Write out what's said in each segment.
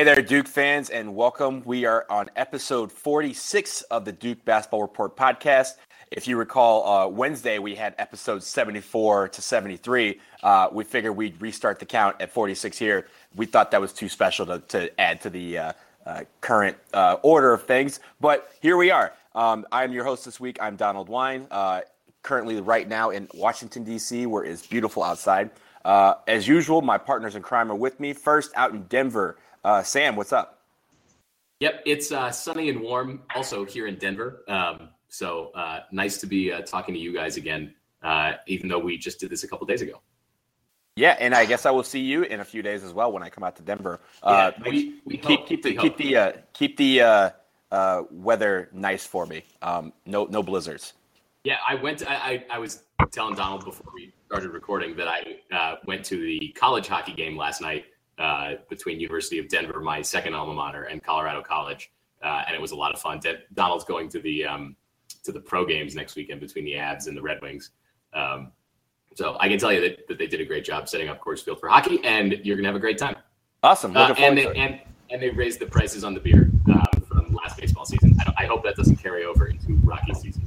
Hey there, Duke fans, and welcome. We are on episode 46 of the Duke Basketball Report podcast. If you recall, uh, Wednesday we had episodes 74 to 73. Uh, we figured we'd restart the count at 46 here. We thought that was too special to, to add to the uh, uh current uh, order of things, but here we are. Um, I'm your host this week. I'm Donald Wine, uh, currently right now in Washington, D.C., where it's beautiful outside. as usual, my partners in crime are with me. First, out in Denver, uh, Sam, what's up? Yep, it's uh, sunny and warm also here in Denver. Um, so uh, nice to be uh, talking to you guys again, uh, even though we just did this a couple days ago. Yeah, and I guess I will see you in a few days as well when I come out to Denver. Uh, yeah, we, we keep, keep the keep the uh, keep the uh, uh, weather nice for me. Um, no no blizzards. Yeah, I went. I, I, I was telling Donald before we started recording that I uh, went to the college hockey game last night uh, between University of Denver, my second alma mater, and Colorado College, uh, and it was a lot of fun. De- Donald's going to the um, to the pro games next weekend between the Avs and the Red Wings. Um, so I can tell you that, that they did a great job setting up Coors Field for hockey, and you're gonna have a great time. Awesome. Uh, and they, and and they raised the prices on the beer um, from last baseball season. I, I, hope that doesn't carry over into Rocky season.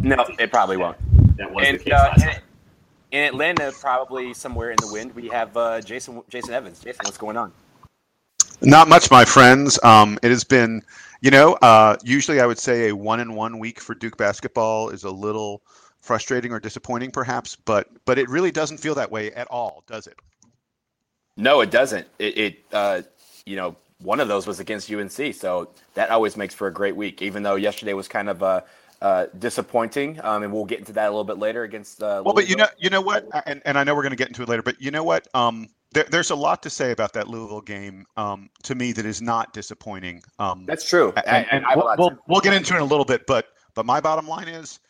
No, it probably won't. That was and, the case uh, last time in Atlanta, probably somewhere in the wind, we have uh, Jason Jason Evans. Jason, what's going on? Not much, my friends. Um, it has been, you know, uh, usually I would say a one in one week for Duke basketball is a little frustrating or disappointing, perhaps, but but it really doesn't feel that way at all, does it? No, it doesn't. It, it uh, you know, one of those was against UNC, so that always makes for a great week. Even though yesterday was kind of a uh, disappointing, um, and we'll get into that a little bit later against. Uh, well, but you know, you know what, and, and I know we're going to get into it later, but you know what, um, there, there's a lot to say about that Louisville game um, to me that is not disappointing. Um, That's true, and, and, and we'll, we'll, we'll get into it in a little bit, but but my bottom line is,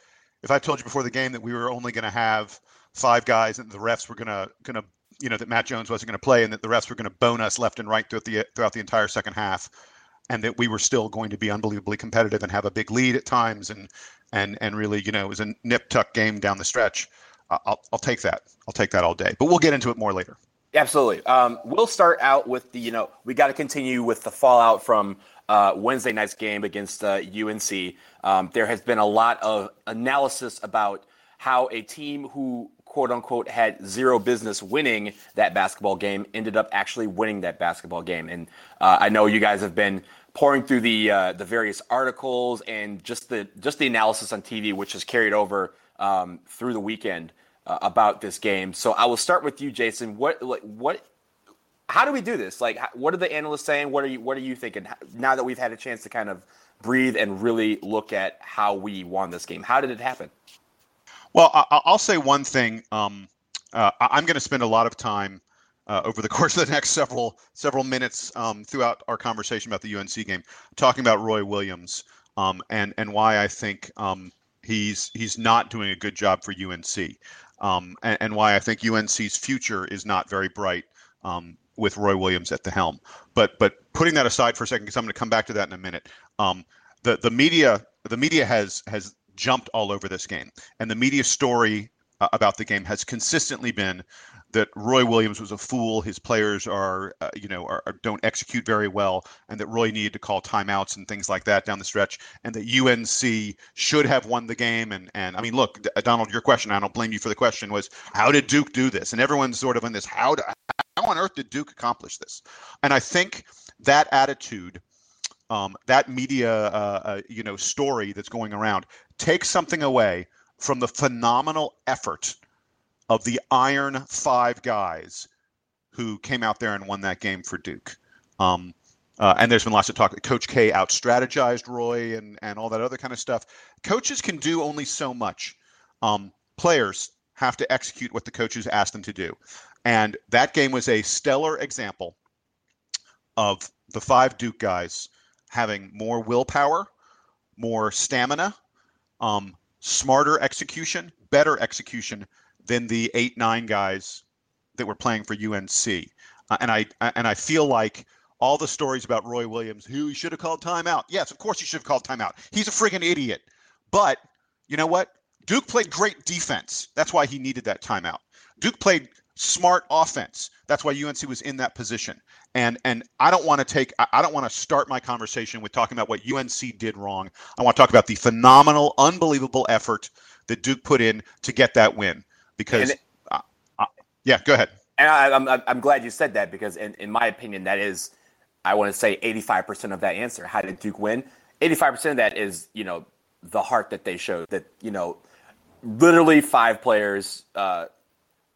if I told you before the game that we were only going to have five guys and the refs were going to going to you know that Matt Jones wasn't going to play and that the refs were going to bone us left and right throughout the throughout the entire second half and that we were still going to be unbelievably competitive and have a big lead at times and and and really you know it was a nip tuck game down the stretch I'll, I'll take that. I'll take that all day. But we'll get into it more later. Absolutely. Um, we'll start out with the you know we got to continue with the fallout from uh, wednesday night's game against uh, unc um, there has been a lot of analysis about how a team who quote unquote had zero business winning that basketball game ended up actually winning that basketball game. And uh, I know you guys have been pouring through the uh, the various articles and just the just the analysis on TV, which has carried over um, through the weekend uh, about this game. So I will start with you, Jason. What like what? How do we do this? Like, what are the analysts saying? What are you What are you thinking now that we've had a chance to kind of breathe and really look at how we won this game? How did it happen? Well, I'll say one thing. Um, uh, I'm going to spend a lot of time uh, over the course of the next several several minutes um, throughout our conversation about the UNC game, talking about Roy Williams um, and and why I think um, he's he's not doing a good job for UNC, um, and, and, why I think UNC's future is not very bright um, with Roy Williams at the helm. But but putting that aside for a second, because I'm going to come back to that in a minute. The the media the media has has jumped all over this game. And the media story uh, about the game has consistently been that Roy Williams was a fool. His players are, uh, you know, are, are, don't execute very well, and that Roy needed to call timeouts and things like that down the stretch, and that UNC should have won the game. And and I mean, look, Donald, your question, I don't blame you for the question, was how did Duke do this? And everyone's sort of in this, how, do, how on earth did Duke accomplish this? And I think that attitude. Um, that media, uh, uh, you know, story that's going around take something away from the phenomenal effort of the Iron Five guys who came out there and won that game for Duke. Um, uh, and there's been lots of talk. Coach K out strategized Roy and, and all that other kind of stuff. Coaches can do only so much. Um, players have to execute what the coaches ask them to do. And that game was a stellar example of the five Duke guys having more willpower, more stamina, um, smarter execution, better execution than the eight nine guys that were playing for UNC. Uh, and I and I feel like all the stories about Roy Williams, who he should have called timeout. Yes, of course he should have called timeout. He's a friggin' idiot. But you know what? Duke played great defense. That's why he needed that timeout. Duke played smart offense. That's why UNC was in that position. And and I don't want to take I don't want to start my conversation with talking about what UNC did wrong. I want to talk about the phenomenal, unbelievable effort that Duke put in to get that win. Because, it, uh, uh, yeah, go ahead. And I, am I'm, I'm glad you said that because in, in my opinion, that is, I want to say 85% of that answer. How did Duke win? 85% of that is, you know, the heart that they showed that, you know, literally five players uh,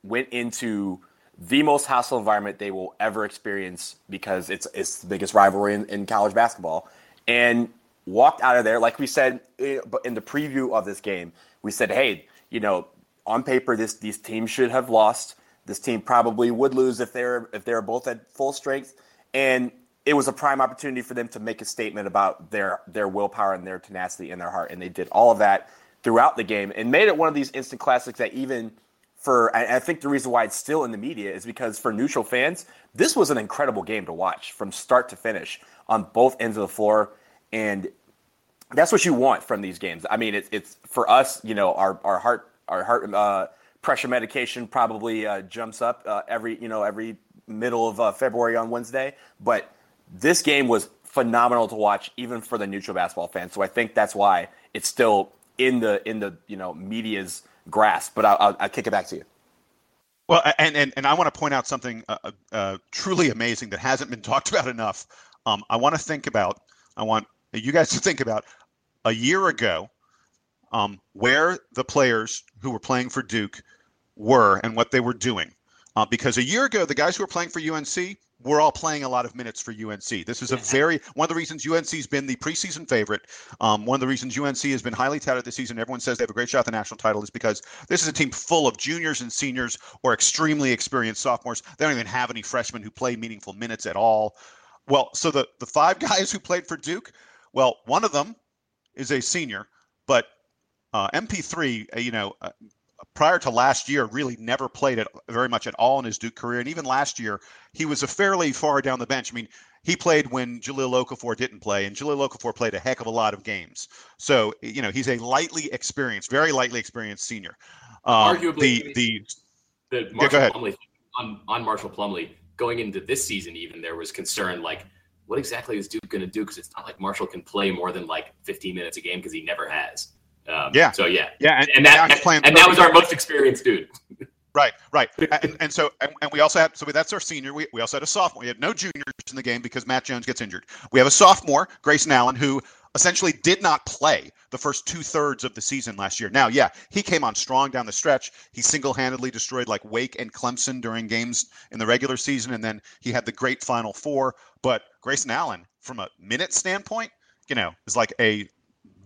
went into the most hostile environment they will ever experience because it's it's the biggest rivalry in, in college basketball, and walked out of there like we said eh, in the preview of this game. We said, hey, you know, on paper, this these teams should have lost. This team probably would lose if they're if they're both at full strength, and it was a prime opportunity for them to make a statement about their their willpower and their tenacity and their heart, and they did all of that throughout the game and made it one of these instant classics that even for I think the reason why it's still in the media is because for neutral fans, this was an incredible game to watch from start to finish on both ends of the floor, and that's what you want from these games. I mean, it's it's for us, you know, our our heart our heart uh, pressure medication probably uh, jumps up uh, every you know every middle of uh, February on Wednesday, but this game was phenomenal to watch even for the neutral basketball fans. So I think that's why it's still in the in the you know media's grasp. But I'll, I'll, I'll kick it back to you. Well, and, and, and I want to point out something uh, uh, uh, truly amazing that hasn't been talked about enough. Um, I want to think about, I want you guys to think about a year ago um, where the players who were playing for Duke were and what they were doing. Uh, because a year ago, the guys who were playing for UNC we're all playing a lot of minutes for UNC. This is a very one of the reasons UNC's been the preseason favorite. Um, one of the reasons UNC has been highly touted this season. Everyone says they have a great shot at the national title is because this is a team full of juniors and seniors or extremely experienced sophomores. They don't even have any freshmen who play meaningful minutes at all. Well, so the the five guys who played for Duke, well, one of them is a senior, but uh, MP3, uh, you know, uh, prior to last year, really never played it very much at all in his Duke career. And even last year, he was a fairly far down the bench. I mean, he played when Jahlil Okafor didn't play, and Jahlil Okafor played a heck of a lot of games. So, you know, he's a lightly experienced, very lightly experienced senior. Um, Arguably, the the, the Marshall yeah, Plumlee, on, on Marshall Plumlee going into this season, even there was concern like, what exactly is Duke going to do? Because it's not like Marshall can play more than like 15 minutes a game because he never has. Um, yeah. So yeah. Yeah. And, and that and, and that was our most experienced dude. Right, right, and, and so and, and, we also had so that's our senior. We, we also had a sophomore. We had no juniors in the game because Matt Jones gets injured. We have a sophomore, Grayson Allen, who essentially did not play the first two thirds of the season last year. Now, yeah, he came on strong down the stretch. He single handedly destroyed like Wake and Clemson during games in the regular season, and then he had the great Final Four. But Grayson Allen, from a minute standpoint, you know, is like a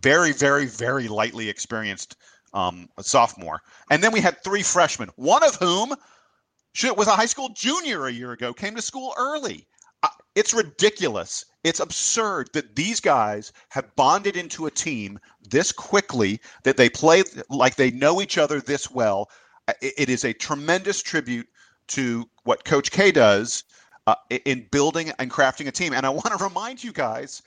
very, very, very lightly experienced um, sophomore. And then we had three freshmen, one of whom was a high school junior a year ago, came to school early. Uh, it's ridiculous. It's absurd that these guys have bonded into a team this quickly, that they play like they know each other this well. Uh, it, it is a tremendous tribute to what Coach K does uh, in building and crafting a team. And I want to remind you guys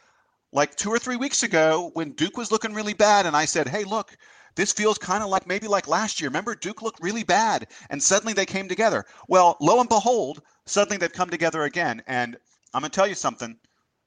like two or three weeks ago when Duke was looking really bad, and I said, hey, look, this feels kind of like maybe like last year. Remember, Duke looked really bad, and suddenly they came together. Well, lo and behold, suddenly they've come together again. And I'm gonna tell you something.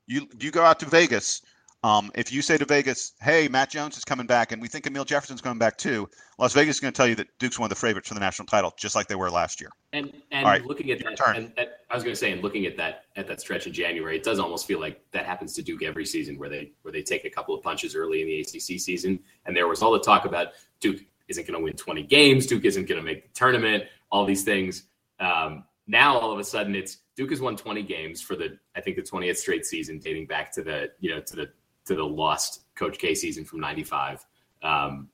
You you go out to Vegas um, if you say to Vegas, "Hey, Matt Jones is coming back, and we think Amile Jefferson's coming back too," Las Vegas is going to tell you that Duke's one of the favorites for the national title, just like they were last year. And and right, looking at that, and, and I was going to say, and looking at that at that stretch in January, it does almost feel like that happens to Duke every season, where they where they take a couple of punches early in the ACC season, and there was all the talk about Duke isn't going to win 20 games, Duke isn't going to make the tournament, all these things. Um, now all of a sudden, it's Duke has won 20 games for the I think the 20th straight season, dating back to the you know to the to the lost Coach K season from '95. Um,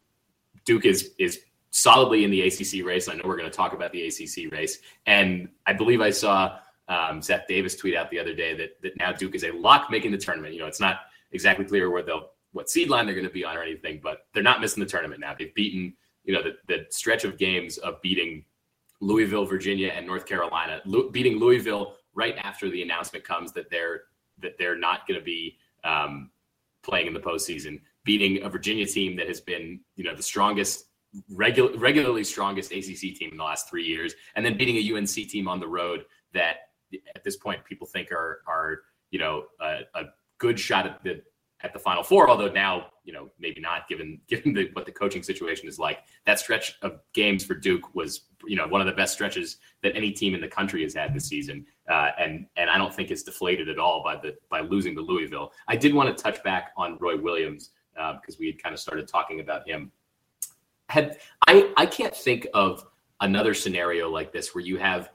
Duke is is solidly in the ACC race. I know we're going to talk about the ACC race, and I believe I saw um, Seth Davis tweet out the other day that that now Duke is a lock making the tournament. You know, it's not exactly clear where they'll what seed line they're going to be on or anything, but they're not missing the tournament now. They've beaten you know the, the stretch of games of beating Louisville, Virginia, and North Carolina, Lu- beating Louisville right after the announcement comes that they're that they're not going to be um, playing in the postseason, beating a Virginia team that has been, you know, the strongest regular, regularly strongest ACC team in the last three years, and then beating a UNC team on the road that at this point people think are are you know a, a good shot at the at the Final Four. Although now, you know, maybe not given given the, what the coaching situation is like. That stretch of games for Duke was, you know, one of the best stretches that any team in the country has had this season, uh, and and I don't think it's deflated at all by the by losing to Louisville. I did want to touch back on Roy Williams uh, because we had kind of started talking about him. Had I I can't think of another scenario like this where you have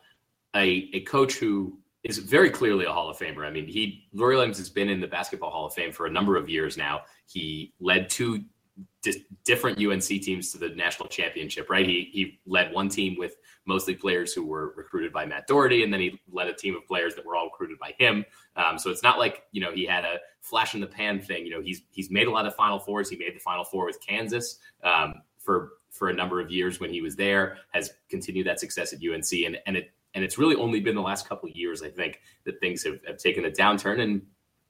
a a coach who is very clearly a Hall of Famer. I mean, he Roy Williams has been in the Basketball Hall of Fame for a number of years now. He led two di- different UNC teams to the national championship. Right? He he led one team with mostly players who were recruited by Matt Doherty, and then he led a team of players that were all recruited by him. Um, so it's not like you know he had a flash in the pan thing. You know, he's he's made a lot of Final Fours. He made the Final Four with Kansas um, for for a number of years when he was there. Has continued that success at UNC, and and it and it's really only been the last couple years, I think, that things have, have taken a downturn. And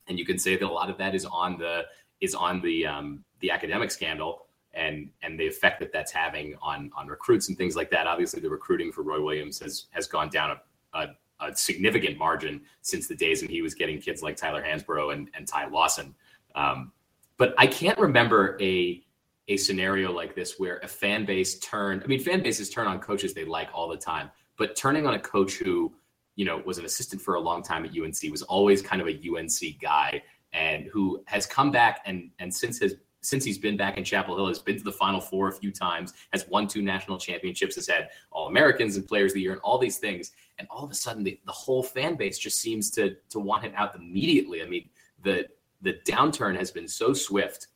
and you can say that a lot of that is on the is on the um, the academic scandal and and the effect that that's having on on recruits and things like that. Obviously, the recruiting for Roy Williams has has gone down a, a, a significant margin since the days when he was getting kids like Tyler Hansbrough and, and Ty Lawson. Um, but I can't remember a a scenario like this where a fan base turned. I mean, fan bases turn on coaches they like all the time. But turning on a coach who, you know, was an assistant for a long time at UNC, was always kind of a UNC guy, and who has come back and and since his since he's been back in Chapel Hill, has been to the Final Four a few times, has won two national championships, has had All Americans and Players of the Year, and all these things. And all of a sudden, the, the whole fan base just seems to to want him out immediately. I mean, the the downturn has been so swift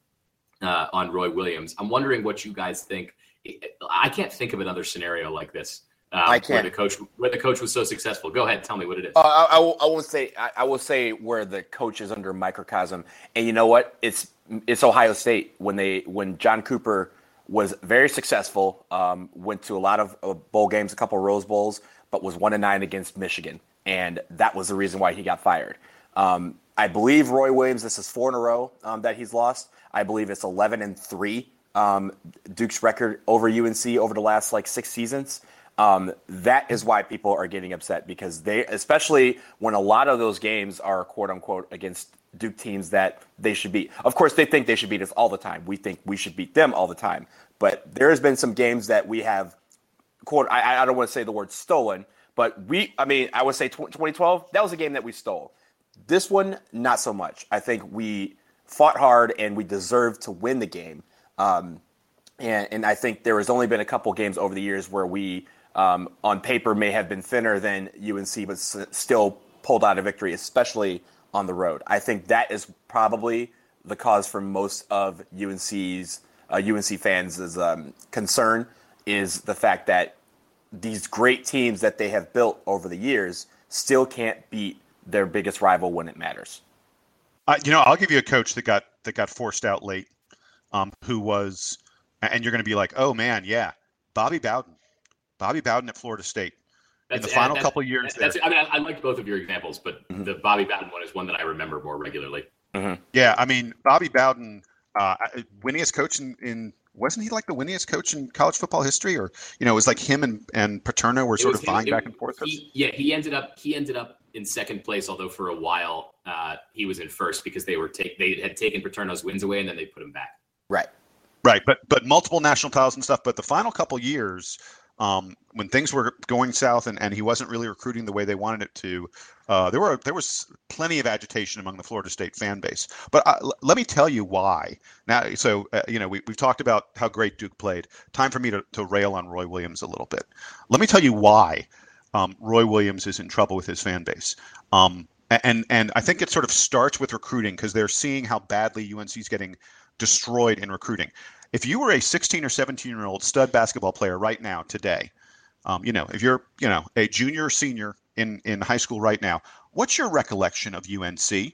uh, on Roy Williams. I'm wondering what you guys think. I can't think of another scenario like this um, I can't. Where the coach, where the coach was so successful. Go ahead, tell me what it is. Uh, I, I, I will say, I, I, will say where the coach is under microcosm, and you know what? It's it's Ohio State when they when John Cooper was very successful, um, went to a lot of uh, bowl games, a couple of Rose Bowls, but was one and nine against Michigan, and that was the reason why he got fired. Um, I believe Roy Williams. This is four in a row um, that he's lost. I believe it's eleven and three. Um, Duke's record over UNC over the last like six seasons. Um, that is why people are getting upset because they, especially when a lot of those games are quote unquote against Duke teams that they should beat. Of course, they think they should beat us all the time. We think we should beat them all the time. But there has been some games that we have, quote, I, I don't want to say the word stolen, but we, I mean, I would say 2012, that was a game that we stole. This one, not so much. I think we fought hard and we deserved to win the game. Um, and, and I think there has only been a couple games over the years where we on paper may have been thinner than UNC, but still pulled out a victory, especially on the road. I think that is probably the cause for most of UNC's uh, UNC fans' um, concern is the fact that these great teams that they have built over the years still can't beat their biggest rival when it matters. Uh, you know, I'll give you a coach that got that got forced out late, um, who was, and you're going to be like, oh man, yeah, Bobby Bowden. Bobby Bowden at Florida State. That's, in the final couple years, that's, I mean, I, I liked both of your examples, but mm-hmm. the Bobby Bowden one is one that I remember more regularly. Mm-hmm. Yeah, I mean, Bobby Bowden, uh, winningest coach in, in wasn't he like the winningest coach in college football history, or you know, it was like him and and Paterno were sort of vying back and forth. He, yeah, he ended up he ended up in second place, although for a while uh, he was in first because they were take they had taken Paterno's wins away and then they put him back. Right, right, but but multiple national titles and stuff. But the final couple years, um, when things were going south and, and he wasn't really recruiting the way they wanted it to, uh, there were there was plenty of agitation among the Florida State fan base. But uh, l- let me tell you why. Now, so uh, you know we we've talked about how great Duke played. Time for me to, to rail on Roy Williams a little bit. Let me tell you why um, Roy Williams is in trouble with his fan base. Um, and and I think it sort of starts with recruiting because they're seeing how badly UNC is getting destroyed in recruiting if you were a 16 or 17 year old stud basketball player right now today, um, you know, if you're, you know, a junior or senior in, in high school right now, what's your recollection of UNC?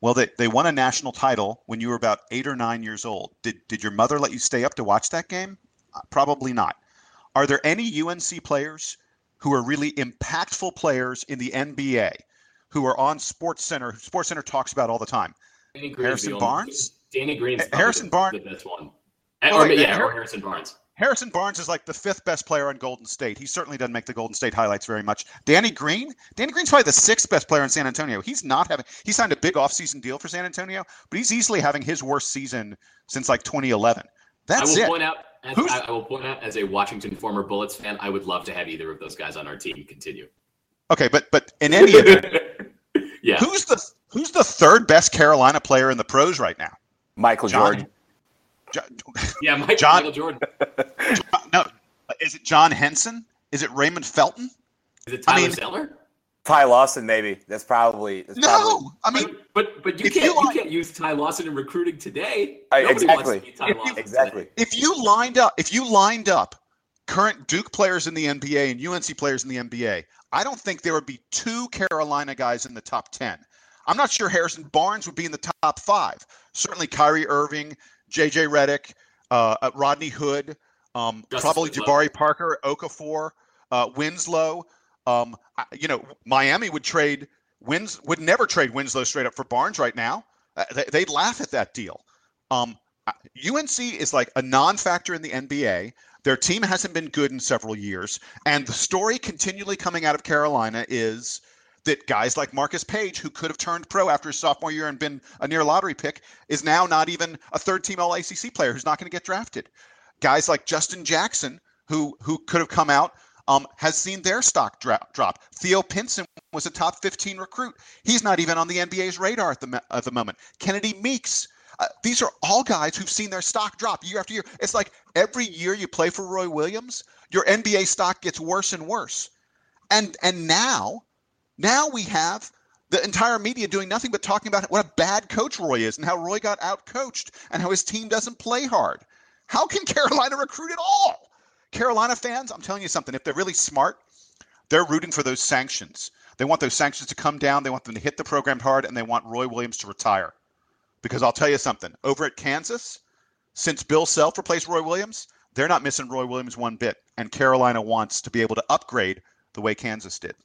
Well, they, they won a national title when you were about eight or nine years old. Did, did your mother let you stay up to watch that game? Uh, probably not. Are there any UNC players who are really impactful players in the NBA who are on Sports Center? Who Sports Center talks about all the time. Harrison Barnes. Danny Green. Harrison Barnes. The best one. Or, yeah, or Harrison Barnes. Harrison Barnes is like the fifth best player on Golden State. He certainly doesn't make the Golden State highlights very much. Danny Green, Danny Green's probably the sixth best player in San Antonio. He's not having. He signed a big offseason deal for San Antonio, but he's easily having his worst season since like 2011. That's I will it. point out. As, I, I will point out, as a Washington former Bullets fan, I would love to have either of those guys on our team continue. Okay, but but in any event, yeah, who's the who's the third best Carolina player in the pros right now? Michael John- Jordan. Jo- yeah, Mike, John- Michael Jordan. no, is it John Henson? Is it Raymond Felton? Is it Tyler I mean- Zeller? Ty Lawson, maybe. That's probably. That's probably No, I mean But but you can't you you, can't use Ty Lawson in recruiting today. I- exactly. Wants to be Ty If you- Lawson exactly. today. if you lined up if you lined up current Duke players in the NBA and UNC players in the NBA, I don't think there would be two Carolina guys in the top 10. I'm not sure Harrison Barnes would be in the top 5. Certainly Kyrie Irving, JJ Redick, uh, uh, Rodney Hood, um, probably. Jabari Parker, Okafor, uh, Winslow. Um, I- you know, Miami would trade Wins would never trade Winslow straight up for Barnes right now. Uh, they, they'd laugh at that deal. Um, uh, UNC is like a non-factor in the NBA. Their team hasn't been good in several years, and the story continually coming out of Carolina is that guys like Marcus Paige, who could have turned pro after his sophomore year and been a near lottery pick, is now not even a third-team All-ACC player who's not going to get drafted. Guys like Justin Jackson, who who could have come out, um, has seen their stock dra- drop. Theo Pinson was a top 15 recruit. He's not even on the NBA's radar at the at the moment. Kennedy Meeks. Uh, these are all guys who've seen their stock drop year after year. It's like every year you play for Roy Williams, your NBA stock gets worse and worse. And and now, now we have the entire media doing nothing but talking about what a bad coach Roy is and how Roy got out coached and how his team doesn't play hard. How can Carolina recruit at all? Carolina fans, I'm telling you something, if they're really smart, they're rooting for those sanctions. They want those sanctions to come down. They want them to hit the program hard, and they want Roy Williams to retire. Because I'll tell you something over at Kansas, since Bill Self replaced Roy Williams, they're not missing Roy Williams one bit. And Carolina wants to be able to upgrade the way Kansas did.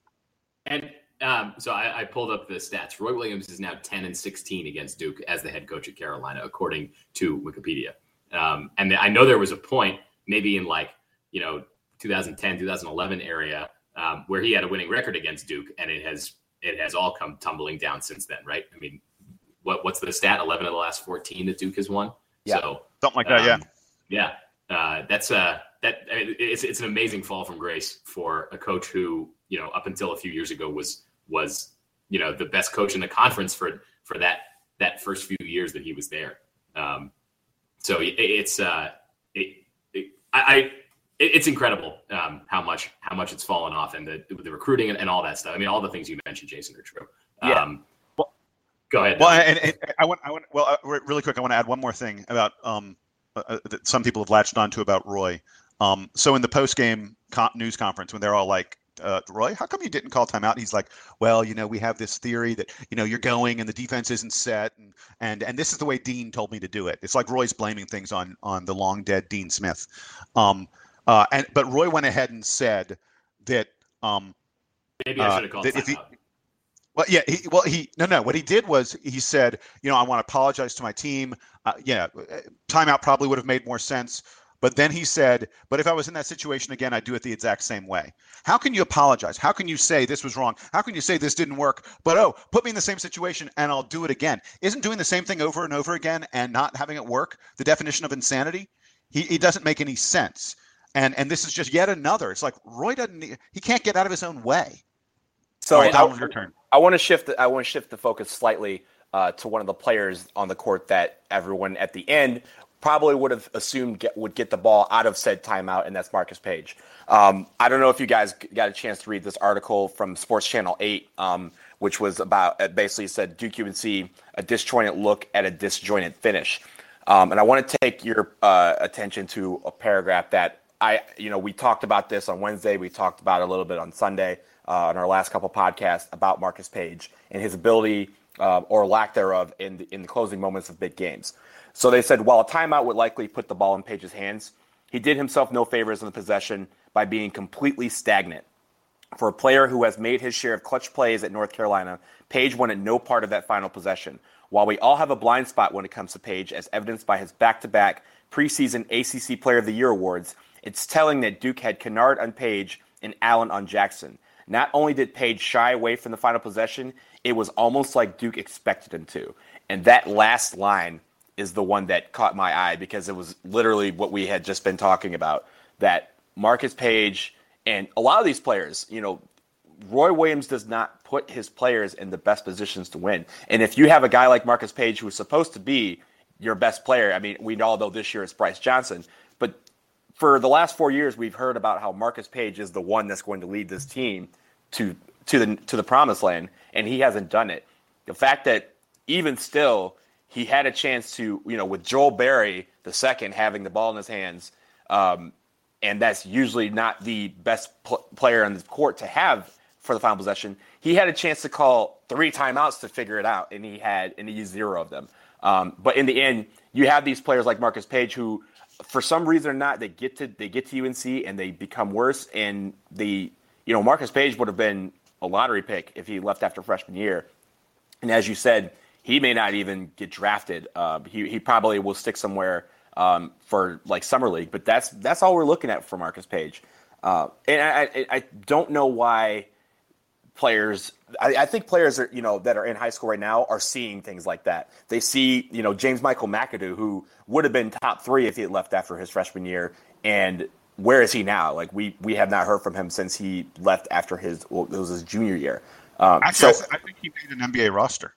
And um, so I, I pulled up the stats. Roy Williams is now 10 and 16 against Duke as the head coach at Carolina, according to Wikipedia. Um, and I know there was a point, maybe in like, you know, 2010, 2011 area, um, where he had a winning record against Duke, and it has it has all come tumbling down since then, right? I mean, what what's the stat? 11 of the last 14 that Duke has won. Yeah. So Something like that, yeah. um, yeah, uh, that's uh, that I mean, it's it's an amazing fall from grace for a coach who you know up until a few years ago was was you know the best coach in the conference for for that that first few years that he was there. Um, so it, it's uh, it, it, I, I it's incredible um, how much how much it's fallen off and the the recruiting and, and all that stuff. I mean, all the things you mentioned, Jason, are true. Yeah. Um, go ahead. Well, and, and I want, I want, well, uh, really quick, I want to add one more thing about um, uh, uh, that some people have latched onto about Roy. Um, so in the post game con- news conference, when they're all like, uh, "Roy, how come you didn't call timeout?" He's like, "Well, you know, we have this theory that you know you're going and the defense isn't set, and and and this is the way Dean told me to do it." It's like Roy's blaming things on on the long dead Dean Smith. Um, uh, and but Roy went ahead and said that um, Maybe I uh, should have called if he- timeout. well, yeah. He, well, he no, no. What he did was he said, you know, I want to apologize to my team. Uh, yeah, uh, timeout probably would have made more sense. But then he said, but if I was in that situation again, I'd do it the exact same way. How can you apologize? How can you say this was wrong? How can you say this didn't work? But oh, put me in the same situation and I'll do it again. Isn't doing the same thing over and over again and not having it work the definition of insanity? He, he doesn't make any sense. And and this is just yet another. It's like Roy doesn't. He can't get out of his own way. So right, I- Donald, your turn. I want to shift. I want to shift the focus slightly uh, to one of the players on the court that everyone at the end probably would have assumed get, would get the ball out of said timeout, and that's Marcus Paige. Um, I don't know if you guys got a chance to read this article from Sports Channel Eight, um, which was about it basically said Duke UNC a disjointed look at a disjointed finish, um, and I want to take your uh, attention to a paragraph that I, you know, we talked about this on Wednesday. We talked about a little bit on Sunday uh, on our last couple podcasts about Marcus Paige and his ability uh, or lack thereof in the, in the closing moments of big games. So they said while a timeout would likely put the ball in Paige's hands, he did himself no favors in the possession by being completely stagnant. For a player who has made his share of clutch plays at North Carolina, Paige wanted no part of that final possession. While we all have a blind spot when it comes to Paige, as evidenced by his back to back preseason ACC Player of the Year awards, It's telling that Duke had Kennard on Paige and Allen on Jackson. Not only did Paige shy away from the final possession, it was almost like Duke expected him to. And that last line is the one that caught my eye because it was literally what we had just been talking about. That Marcus Paige and a lot of these players, you know, Roy Williams does not put his players in the best positions to win. And if you have a guy like Marcus Paige who's supposed to be your best player, I mean, we all know this year it's Brice Johnson, but for the last four years, we've heard about how Marcus Paige is the one that's going to lead this team to to the to the promised land, and he hasn't done it. The fact that even still he had a chance to, you know, with Joel Berry the second having the ball in his hands, um, and that's usually not the best pl- player on the court to have for the final possession. He had a chance to call three timeouts to figure it out, and he had and he used zero of them. Um, but in the end, you have these players like Marcus Paige who, for some reason or not, they get to they get to UNC and they become worse. And the you know Marcus Paige would have been a lottery pick if he left after freshman year. And as you said, he may not even get drafted. Uh, he he probably will stick somewhere um, for like summer league. But that's that's all we're looking at for Marcus Paige. Uh, and I, I, I don't know why players I, I, think players are you know that are in high school right now are seeing things like that they see you know james michael mcadoo who would have been top three if he had left after his freshman year and where is he now? Like we we have not heard from him since he left after his well, it was his junior year. Um, Actually, so, I think he made an nba roster.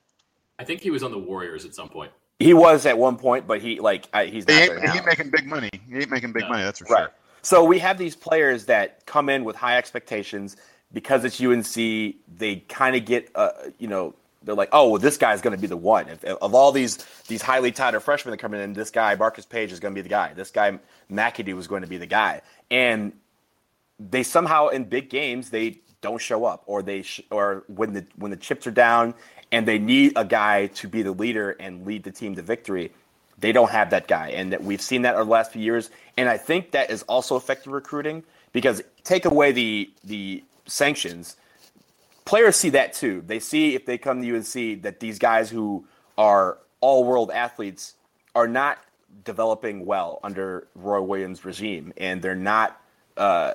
I think he was on the warriors at some point. He was at one point but he like he's not he ain't, he ain't making big money. He ain't making big no. money that's for right. sure. So we have these players that come in with high expectations because it's UNC, they kind of get, uh, you know, they're like, oh, well, this guy's going to be the one. If, of all these these highly touted freshmen that come in, this guy Marcus Paige is going to be the guy. This guy McAdoo is going to be the guy. And they somehow in big games they don't show up, or they sh- or when the when the chips are down and they need a guy to be the leader and lead the team to victory. They don't have that guy, and that we've seen that over the last few years. And I think that is also affecting recruiting because take away the the sanctions, players see that too. They see if they come to UNC that these guys who are all world athletes are not developing well under Roy Williams' regime, and they're not uh,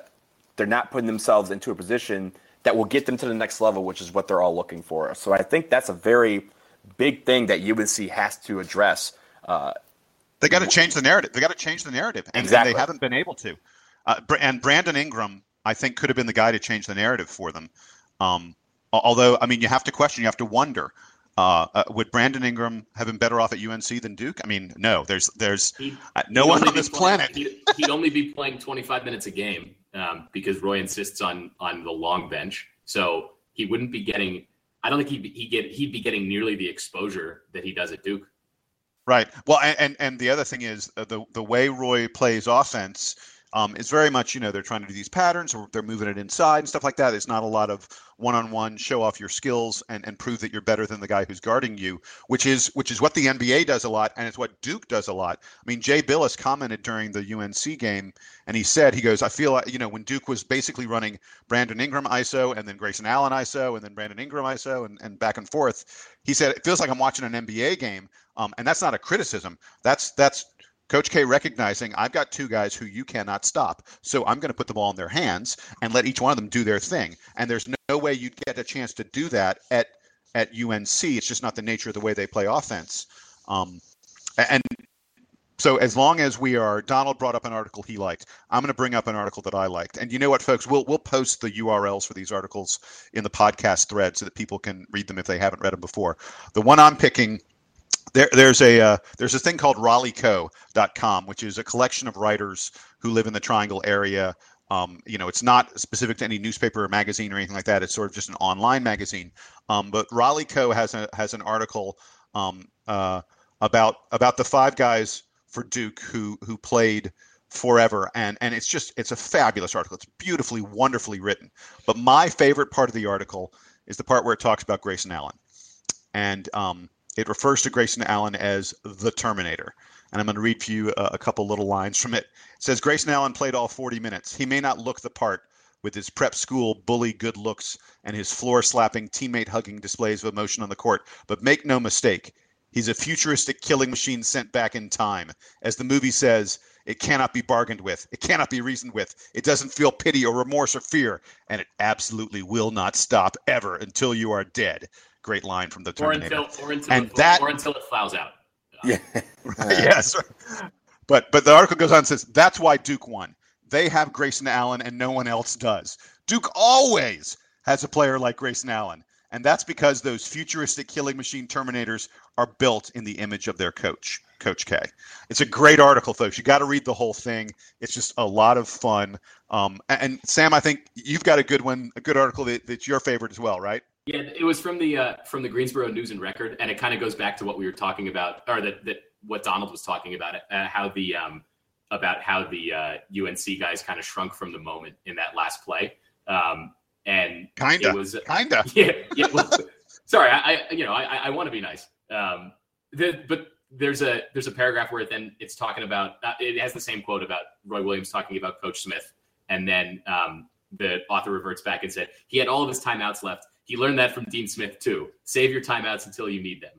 they're not putting themselves into a position that will get them to the next level, which is what they're all looking for. So I think that's a very big thing that UNC has to address. Uh, they got to change the narrative. They got to change the narrative, and, exactly. and they haven't been able to. Uh, and Brandon Ingram I think could have been the guy to change the narrative for them. Um, although, I mean, you have to question, you have to wonder. Uh, uh, would Brandon Ingram have been better off at UNC than Duke? I mean, no. There's there's he'd, uh, no one on this playing, planet. He'd, he'd, only be playing 25 minutes a game um, because Roy insists on on the long bench. So he wouldn't be getting. I don't think he'd be, he get he'd be getting nearly the exposure that he does at Duke. Right. Well, and and, and the other thing is uh, the the way Roy plays offense um, it's very much you know they're trying to do these patterns or they're moving it inside and stuff like that. It's not a lot of one-on-one show off your skills and, and prove that you're better than the guy who's guarding you, which is which is what the NBA does a lot and it's what Duke does a lot. I mean, Jay Bilas commented during the UNC game and he said he goes, I feel like you know when Duke was basically running Brandon Ingram ISO and then Grayson Allen ISO and then Brandon Ingram ISO and, and back and forth. He said it feels like I'm watching an NBA game, um, and that's not a criticism. That's that's Coach K recognizing I've got two guys who you cannot stop. So I'm going to put the ball in their hands and let each one of them do their thing. And there's no way you'd get a chance to do that at at UNC. It's just not the nature of the way they play offense. Um, and so as long as we are, Donald brought up an article he liked. I'm going to bring up an article that I liked. And you know what, folks? We'll we'll post the URLs for these articles in the podcast thread so that people can read them if they haven't read them before. The one I'm picking there, there's a uh, there's a thing called raleighco.com, which is a collection of writers who live in the Triangle area. Um, you know, it's not specific to any newspaper or magazine or anything like that. It's sort of just an online magazine. Um, but Raleigh Co has a has an article um, uh, about about the five guys for Duke who who played forever and and it's just it's a fabulous article it's beautifully wonderfully written but my favorite part of the article is the part where it talks about grayson allen and um, it refers to Grayson Allen as the Terminator. And I'm going to read for you a, a couple little lines from it. It says Grayson Allen played all 40 minutes. He may not look the part with his prep school bully good looks and his floor slapping, teammate hugging displays of emotion on the court. But make no mistake, he's a futuristic killing machine sent back in time. As the movie says, It cannot be bargained with. It cannot be reasoned with. It doesn't feel pity or remorse or fear, and it absolutely will not stop ever until you are dead. Great line from the Terminator. Or until, or until, and it, that, or until it fouls out. Yeah. yes. But but the article goes on and says that's why Duke won. They have Grayson Allen and no one else does. Duke always has a player like Grayson Allen. And that's because those futuristic killing machine Terminators are built in the image of their coach, Coach K. It's a great article, folks. You got to read the whole thing. It's just a lot of fun. Um, and Sam, I think you've got a good one, a good article that, that's your favorite as well, right? Yeah, it was from the uh, from the Greensboro News and Record, and it kind of goes back to what we were talking about, or that that what Donald was talking about, uh, how the um, about how the uh, UNC guys kind of shrunk from the moment in that last play. Um, and kinda it was kinda yeah yeah. Well, sorry, I, I, you know I I want to be nice. Um, the, but there's a there's a paragraph where then it's talking about uh, it has the same quote about Roy Williams talking about Coach Smith, and then um, the author reverts back and said he had all of his timeouts left. He learned that from Dean Smith too. Save your timeouts until you need them.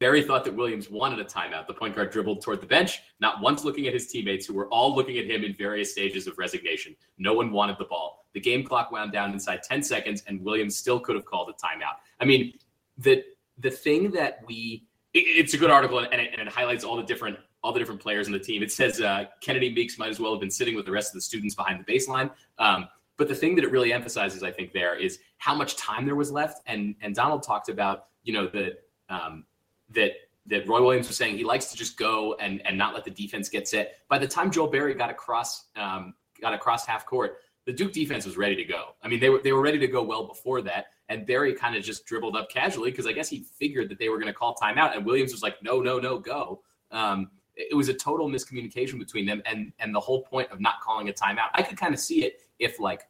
Berry thought that Williams wanted a timeout. The point guard dribbled toward the bench, not once looking at his teammates, who were all looking at him in various stages of resignation. No one wanted the ball. The game clock wound down inside 10 seconds, and Williams still could have called a timeout. I mean, the the thing that we it, it's a good article, and it, and it, highlights all the different all the different players in the team. It says uh, Kennedy Meeks might as well have been sitting with the rest of the students behind the baseline. Um, but the thing that it really emphasizes, I think, there is how much time there was left. And and Donald talked about, you know, the um, that that Roy Williams was saying he likes to just go and and not let the defense get set. By the time Joel Berry got across um, got across half court, the Duke defense was ready to go. I mean, they were they were ready to go well before that. And Berry kind of just dribbled up casually because I guess he figured that they were going to call timeout. And Williams was like, no, no, no, go. Um, it was a total miscommunication between them and and the whole point of not calling a timeout. I could kind of see it if like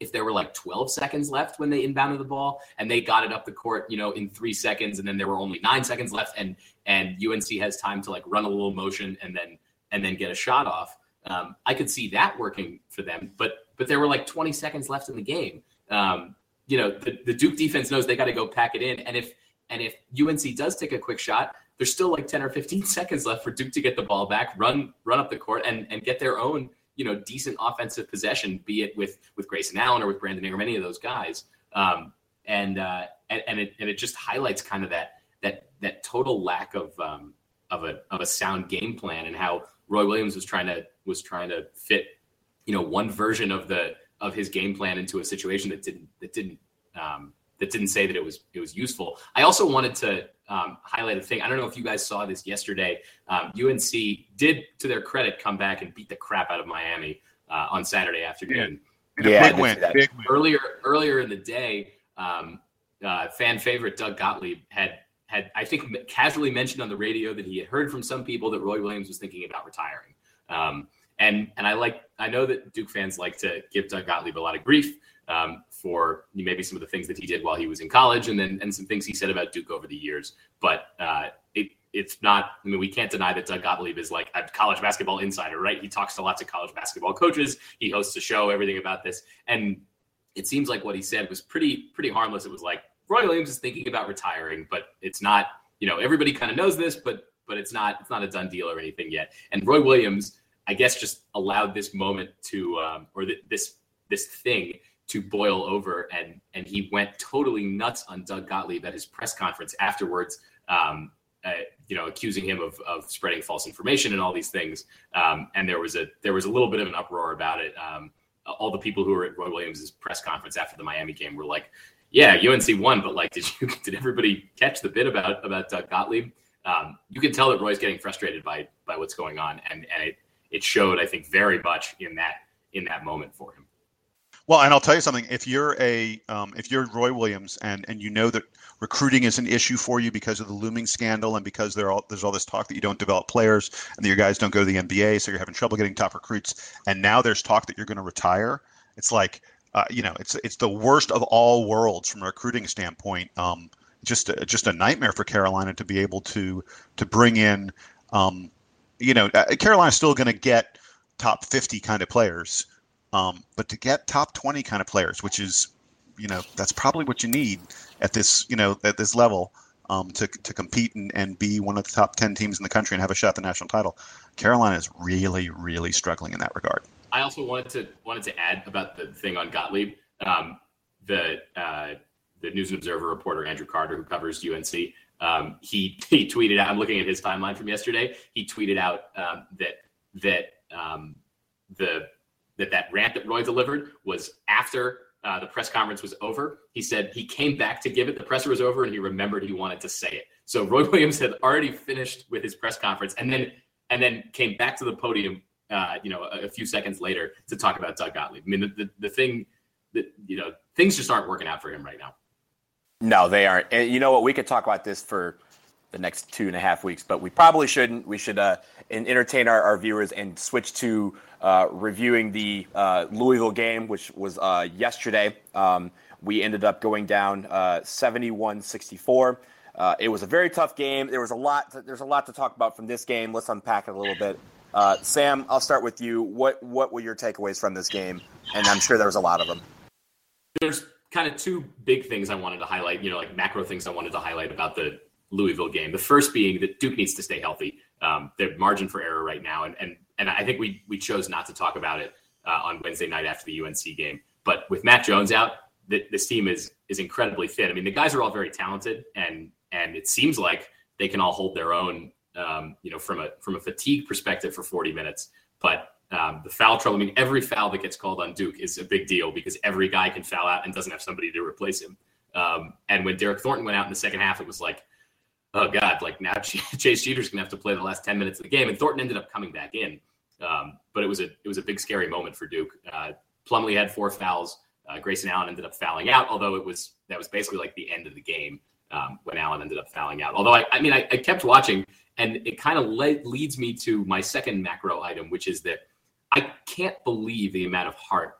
if there were like 12 seconds left when they inbounded the ball and they got it up the court, you know, in three seconds, and then there were only nine seconds left, and and UNC has time to like run a little motion and then and then get a shot off. Um, I could see that working for them, but but there were like 20 seconds left in the game. Um, you know, the, the Duke defense knows they got to go pack it in, and if and if UNC does take a quick shot, there's still like 10 or 15 seconds left for Duke to get the ball back, run run up the court, and and get their own you know decent offensive possession, be it with with Grayson Allen or with Brandon Ingram, any of those guys. Um, and, uh, and and it and it just highlights kind of that that that total lack of um, of a of a sound game plan and how Roy Williams was trying to was trying to fit you know one version of the of his game plan into a situation that didn't that didn't um, that didn't say that it was it was useful. I also wanted to um, highlight a thing. I don't know if you guys saw this yesterday. Um, UNC did, to their credit, come back and beat the crap out of Miami uh, on Saturday afternoon. Yeah, yeah big win. Big win. Earlier earlier in the day, um, uh, fan favorite Doug Gottlieb had had I think casually mentioned on the radio that he had heard from some people that Roy Williams was thinking about retiring. Um, and and I like I know that Duke fans like to give Doug Gottlieb a lot of grief um, for maybe some of the things that he did while he was in college, and then and some things he said about Duke over the years. But uh, it it's not. I mean, we can't deny that Doug Gottlieb is like a college basketball insider, right? He talks to lots of college basketball coaches. He hosts a show, everything about this, and it seems like what he said was pretty pretty harmless. It was like Roy Williams is thinking about retiring, but it's not. You know, everybody kind of knows this, but but it's not it's not a done deal or anything yet. And Roy Williams, I guess, just allowed this moment to um, or th- this this thing to boil over and and he went totally nuts on Doug Gottlieb at his press conference afterwards um, uh, you know accusing him of, of spreading false information and all these things. Um, and there was a there was a little bit of an uproar about it. Um, all the people who were at Roy Williams' press conference after the Miami game were like yeah UNC won but like did you did everybody catch the bit about about Doug Gottlieb? Um, you can tell that Roy's getting frustrated by by what's going on and and it it showed I think very much in that in that moment for him well, and I'll tell you something. If you're a um, if you're Roy Williams and and you know that recruiting is an issue for you because of the looming scandal and because there all, there's all this talk that you don't develop players and that your guys don't go to the NBA, so you're having trouble getting top recruits, and now there's talk that you're going to retire. It's like uh, you know, it's it's the worst of all worlds from a recruiting standpoint. Um, just a, just a nightmare for Carolina to be able to to bring in. Um, you know, uh, Carolina's still going to get top 50 kind of players um, but to get top 20 kind of players, which is, you know, that's probably what you need at this, you know, at this level. um, to, to compete and, and be one of the top 10 teams in the country and have a shot at the national title. Carolina is really, really struggling in that regard. I also wanted to wanted to add about the thing on Gottlieb. Um, the uh, the News and Observer reporter Andrew Carter, who covers UNC, um, he he tweeted out. I'm looking at his timeline from yesterday. He tweeted out um, that that um, the that that rant that Roy delivered was after uh, the press conference was over. He said he came back to give it. The presser was over, and he remembered he wanted to say it. So Roy Williams had already finished with his press conference, and then and then came back to the podium. Uh, you know, a, a, few seconds later to talk about Doug Gottlieb. I mean, the, the, the thing that you know things just aren't working out for him right now. No, they aren't. And you know what? We could talk about this for the next two and a half weeks, but we probably shouldn't. We should uh, entertain our, our viewers and switch to uh, reviewing the uh, Louisville game, which was uh, yesterday. Um, we ended up going down uh, 71 64. Uh, it was a very tough game. There was a lot. To, there's a lot to talk about from this game. Let's unpack it a little bit. Sam, I'll start with you. What what were your takeaways from this game? And I'm sure there was a lot of them. There's kind of two big things I wanted to highlight. You know, like macro things I wanted to highlight about the Louisville game. The first being that Duke needs to stay healthy. Um, their margin for error right now, and and and I think we we chose not to talk about it uh, on Wednesday night after the UNC game. But with Matt Jones out, this team is is incredibly thin. I mean, the guys are all very talented, and and it seems like they can all hold their own. Um, you know, from a from a fatigue perspective for 40 minutes, but um, the foul trouble. I mean, every foul that gets called on Duke is a big deal because every guy can foul out and doesn't have somebody to replace him. Um, and when Derryck Thornton went out in the second half, it was like, oh god, like now Chase Jeter's gonna have to play the last ten minutes of the game, and Thornton ended up coming back in. Um, but it was a it was a big scary moment for Duke. Uh, Plumlee had four fouls. Uh, Grayson Allen ended up fouling out, although it was that was basically like the end of the game um, when Allen ended up fouling out. Although I, I mean, I, I kept watching, and it kind of le- leads me to my second macro item, which is that I can't believe the amount of heart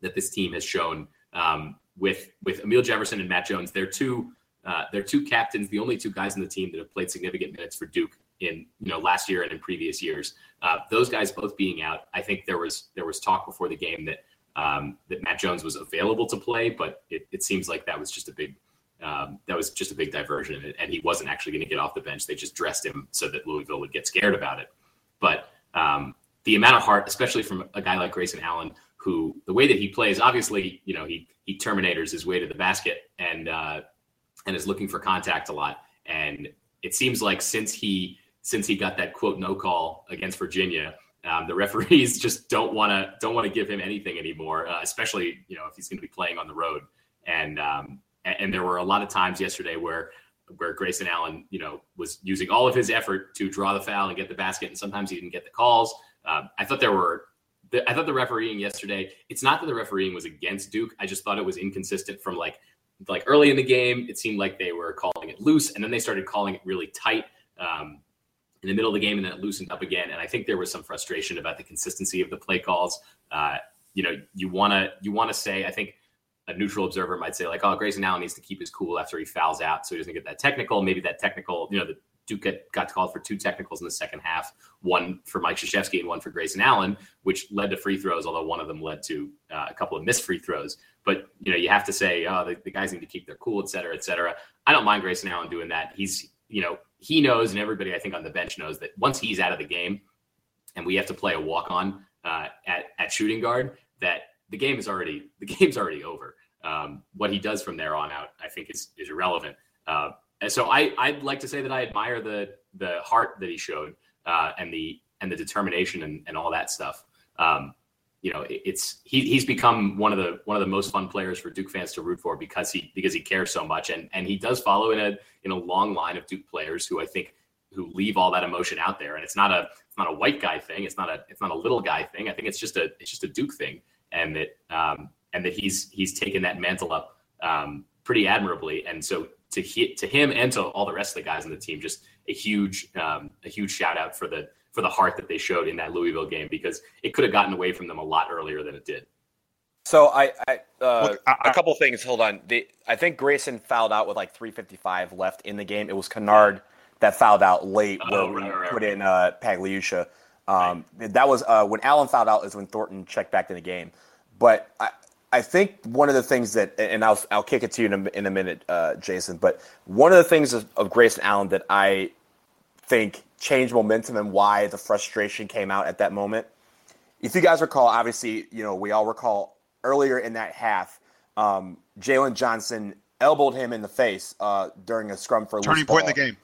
that this team has shown um, with with Amile Jefferson and Matt Jones. They're two uh, they're two captains, the only two guys in the team that have played significant minutes for Duke in you know last year and in previous years. Uh, those guys both being out, I think there was there was talk before the game that um, that Matt Jones was available to play, but it, it seems like that was just a big um, that was just a big diversion, and he wasn't actually going to get off the bench. They just dressed him so that Louisville would get scared about it. But um, the amount of heart, especially from a guy like Grayson Allen, who the way that he plays, obviously, you know, he he terminators his way to the basket and uh, and is looking for contact a lot. And it seems like since he since he got that quote no call against Virginia, um, the referees just don't want to don't want to give him anything anymore, uh, especially you know if he's going to be playing on the road. And, um, and there were a lot of times yesterday where where Grayson Allen, you know, was using all of his effort to draw the foul and get the basket, and sometimes he didn't get the calls. Um, I thought there were, I thought the refereeing yesterday. It's not that the refereeing was against Duke. I just thought it was inconsistent from like, like early in the game, it seemed like they were calling it loose, and then they started calling it really tight um, in the middle of the game, and then it loosened up again. And I think there was some frustration about the consistency of the play calls. Uh, you know, you want to you want to say, I think a neutral observer might say like, oh, Grayson Allen needs to keep his cool after he fouls out, so he doesn't get that technical. Maybe that technical, you know, the Duke got, called for two technicals in the second half, one for Mike Krzyzewski and one for Grayson Allen, which led to free throws, although one of them led to uh, a couple of missed free throws. But, you know, you have to say, oh, the, the, guys need to keep their cool, et cetera, et cetera. I don't mind Grayson Allen doing that. He's, you know, he knows, and everybody I think on the bench knows that once he's out of the game and we have to play a walk on uh, at, at shooting guard, that the game is already, the game's already over. Um, what he does from there on out, I think is, is irrelevant. Uh, and so I, I'd like to say that I admire the the heart that he showed uh, and the and the determination and, and all that stuff. Um, you know, it's he, he's become one of the one of the most fun players for Duke fans to root for because he because he cares so much. And and he does follow in a in a long line of Duke players who I think who leave all that emotion out there. And it's not a it's not a white guy thing. It's not a it's not a little guy thing. I think it's just a it's just a Duke thing. And that um, and that he's he's taken that mantle up um, pretty admirably. And so to he, to him and to all the rest of the guys on the team, just a huge um, a huge shout out for the for the heart that they showed in that Louisville game because it could have gotten away from them a lot earlier than it did. So I, I, uh, Look, I, a couple things. Hold on. The, I think Grayson fouled out with like 3:55 left in the game. It was Kennard that fouled out late oh, where right, we right, put right. in uh, Pagliuca. Um, That was uh, when Allen fouled out is when Thornton checked back in the game. But I, I think one of the things that, and I'll I'll kick it to you in a, in a minute, uh, Jason. But one of the things of, of Grayson Allen that I think changed momentum and why the frustration came out at that moment. If you guys recall, obviously, you know we all recall earlier in that half, um, Jaylen Johnson elbowed him in the face uh, during a scrum for a turning point in the game.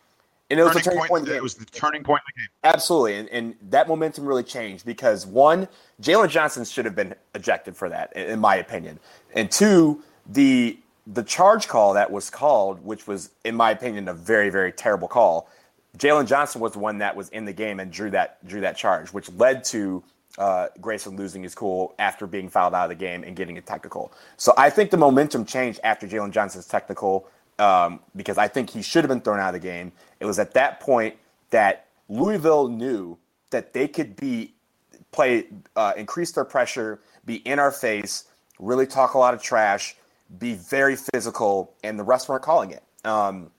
And it was turning the turning point, point in the game. It was the turning point in the game. Absolutely, and, and that momentum really changed because one, Jaylen Johnson should have been ejected for that, in my opinion, and two, the the charge call that was called, which was, in my opinion, a very very terrible call. Jaylen Johnson was the one that was in the game and drew that drew that charge, which led to uh, Grayson losing his cool after being fouled out of the game and getting a technical. So I think the momentum changed after Jaylen Johnson's technical um, because I think he should have been thrown out of the game. It was at that point that Louisville knew that they could be play, uh, increase their pressure, be in our face, really talk a lot of trash, be very physical, and the rest weren't calling it. Um,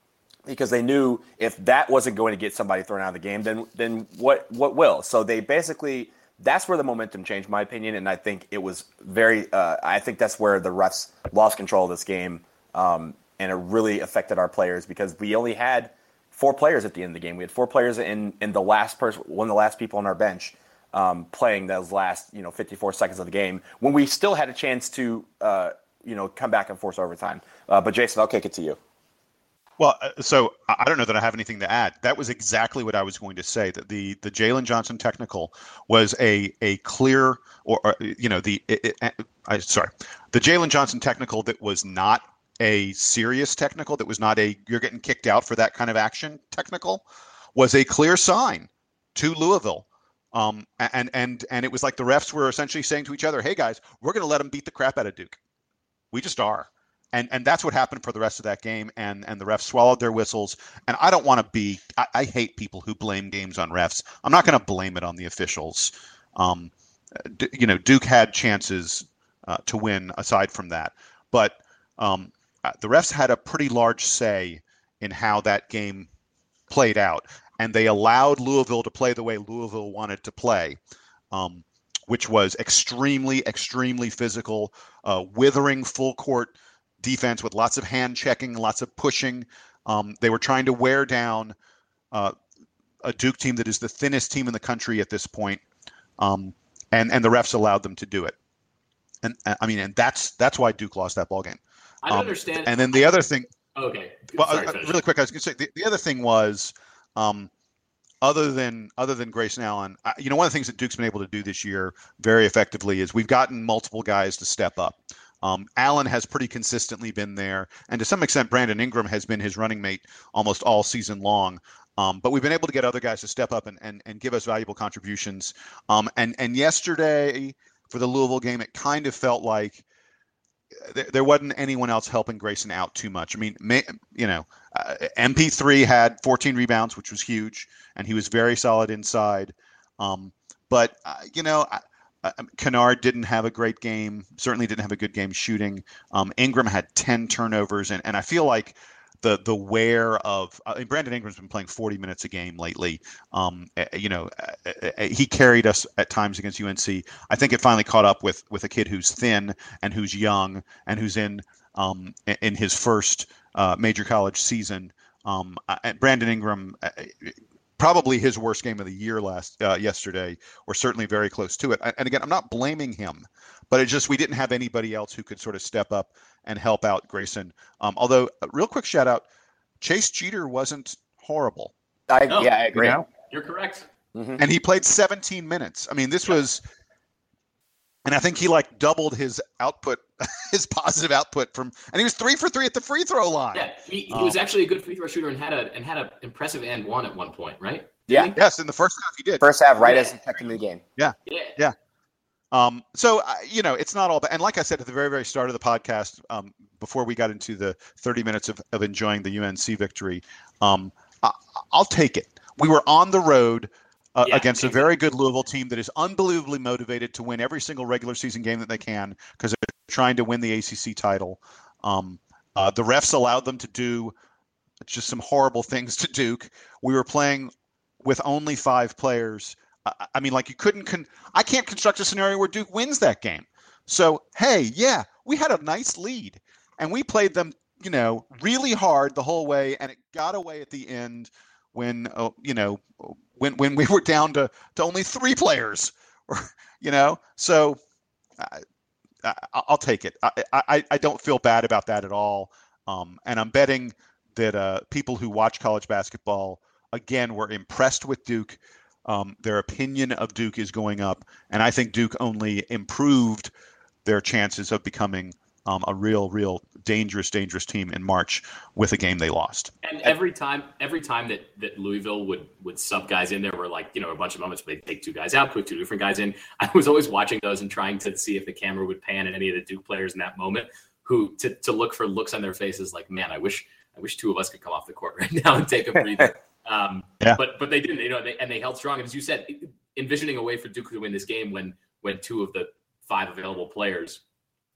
because they knew if that wasn't going to get somebody thrown out of the game, then then what what will? So they basically that's where the momentum changed, my opinion, and I think it was very. Uh, I think that's where the refs lost control of this game, um, and it really affected our players because we only had four players at the end of the game. We had four players in in the last person, one of the last people on our bench, um, playing those last you know 54 seconds of the game when we still had a chance to uh, you know come back and force overtime. Uh, but Jason, I'll kick it to you. Well, uh, so I don't know that I have anything to add. That was exactly what I was going to say. That the the Jaylen Johnson technical was a a clear or, or you know the it, it, I, sorry the Jaylen Johnson technical that was not a serious technical that was not a you're getting kicked out for that kind of action technical was a clear sign to Louisville. Um, and and and it was like the refs were essentially saying to each other, "Hey guys, we're going to let them beat the crap out of Duke. We just are." and and that's what happened for the rest of that game and and the refs swallowed their whistles and i don't want to be I, I, hate people who blame games on refs i'm not going to blame it on the officials um, you know duke had chances uh, to win aside from that but um, the refs had a pretty large say in how that game played out and they allowed louisville to play the way louisville wanted to play um, which was extremely extremely physical uh, withering full court defense with lots of hand checking, lots of pushing. Um, they were trying to wear down uh, a Duke team that is the thinnest team in the country at this point, um, and and the refs allowed them to do it. And I mean, and that's that's why Duke lost that ball game. I um, understand. And then the other thing. Okay. Well, Sorry, uh, really quick, I was going to say the, the other thing was, um, other than other than Grayson Allen, I, you know, one of the things that Duke's been able to do this year very effectively is we've gotten multiple guys to step up. Um, Allen has pretty consistently been there, and to some extent, Brandon Ingram has been his running mate almost all season long. Um, but we've been able to get other guys to step up and, and, and give us valuable contributions. Um, and and yesterday for the Louisville game, it kind of felt like there, there wasn't anyone else helping Grayson out too much. I mean, may, you know, uh, MP3 had 14 rebounds, which was huge, and he was very solid inside. Um, but uh, you know, uh, Kennard didn't have a great game. Certainly didn't have a good game shooting. Um, Ingram had ten turnovers, and, and I feel like the the wear of uh, Brandon Ingram's been playing 40 minutes a game lately. Um, eh, eh, you know, uh, he carried us at times against UNC. I think it finally caught up with with a kid who's thin and who's young and who's in um, in his first uh, major college season. Um, Brandon Ingram probably his worst game of the year last uh, yesterday, or certainly very close to it. And again, I'm not blaming him, but it just we didn't have anybody else who could sort of step up and help out Grayson. Um, although, real quick shout out, Chase Jeter wasn't horrible. I, no, yeah, I agree. You know? You're correct. Mm-hmm. And he played 17 minutes. I mean, this was and I think he like doubled his output, his positive output from, and he was three for three at the free throw line. Yeah, he, he um, was actually a good free throw shooter and had a and had an impressive and one at one point, right? Yeah. Yes, in the first half he did. First half, right yeah. as he checked into the game. Yeah. Yeah. Yeah. Um, so uh, you know, it's not all bad. And like I said at the very, very start of the podcast, um, before we got into the 30 minutes of, of enjoying the UNC victory, um, I, I'll take it. We were on the road uh, yeah, against a very good Louisville team that is unbelievably motivated to win every single regular season game that they can because they're trying to win the ACC title. Um, uh, the refs allowed them to do just some horrible things to Duke. We were playing with only five players. I, I mean, like you couldn't. Con- I can't construct a scenario where Duke wins that game. So, hey, yeah, we had a nice lead and we played them, you know, really hard the whole way and it got away at the end when, uh, you know, when, when we were down to, to only three players, you know, so I, will take it. I, I, I don't feel bad about that at all. Um, and I'm betting that uh, people who watch college basketball again were impressed with Duke. Um, their opinion of Duke is going up, and I think Duke only improved their chances of becoming um, a real, real dangerous, dangerous team in March with a game they lost. And every time, every time that that Louisville would would sub guys in, there were like you know a bunch of moments where they take two guys out, put two different guys in. I was always watching those and trying to see if the camera would pan at any of the Duke players in that moment, who to to look for looks on their faces like, man, I wish I wish two of us could come off the court right now and take a breather. Um, yeah. But but they didn't, you know, they, and they held strong. And as you said, envisioning a way for Duke to win this game when when two of the five available players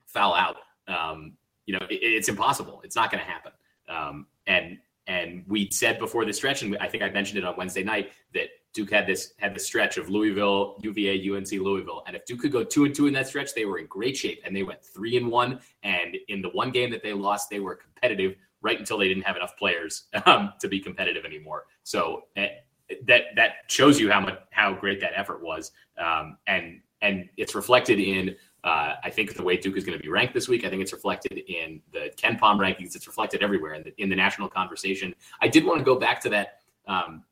foul out, um, you know, it, it's impossible. It's not going to happen. Um, and and we said before the stretch, and I think I mentioned it on Wednesday night that Duke had this had the stretch of Louisville, UVA, UNC, Louisville, and if Duke could go two and two in that stretch, they were in great shape, and they went three and one. And in the one game that they lost, they were competitive right until they didn't have enough players um, to be competitive anymore. So uh, that that shows you how much how great that effort was, um, and and it's reflected in. Uh, I think the way Duke is going to be ranked this week. I think it's reflected in the KenPom rankings. It's reflected everywhere in the, in the national conversation. I did want to go back to that um,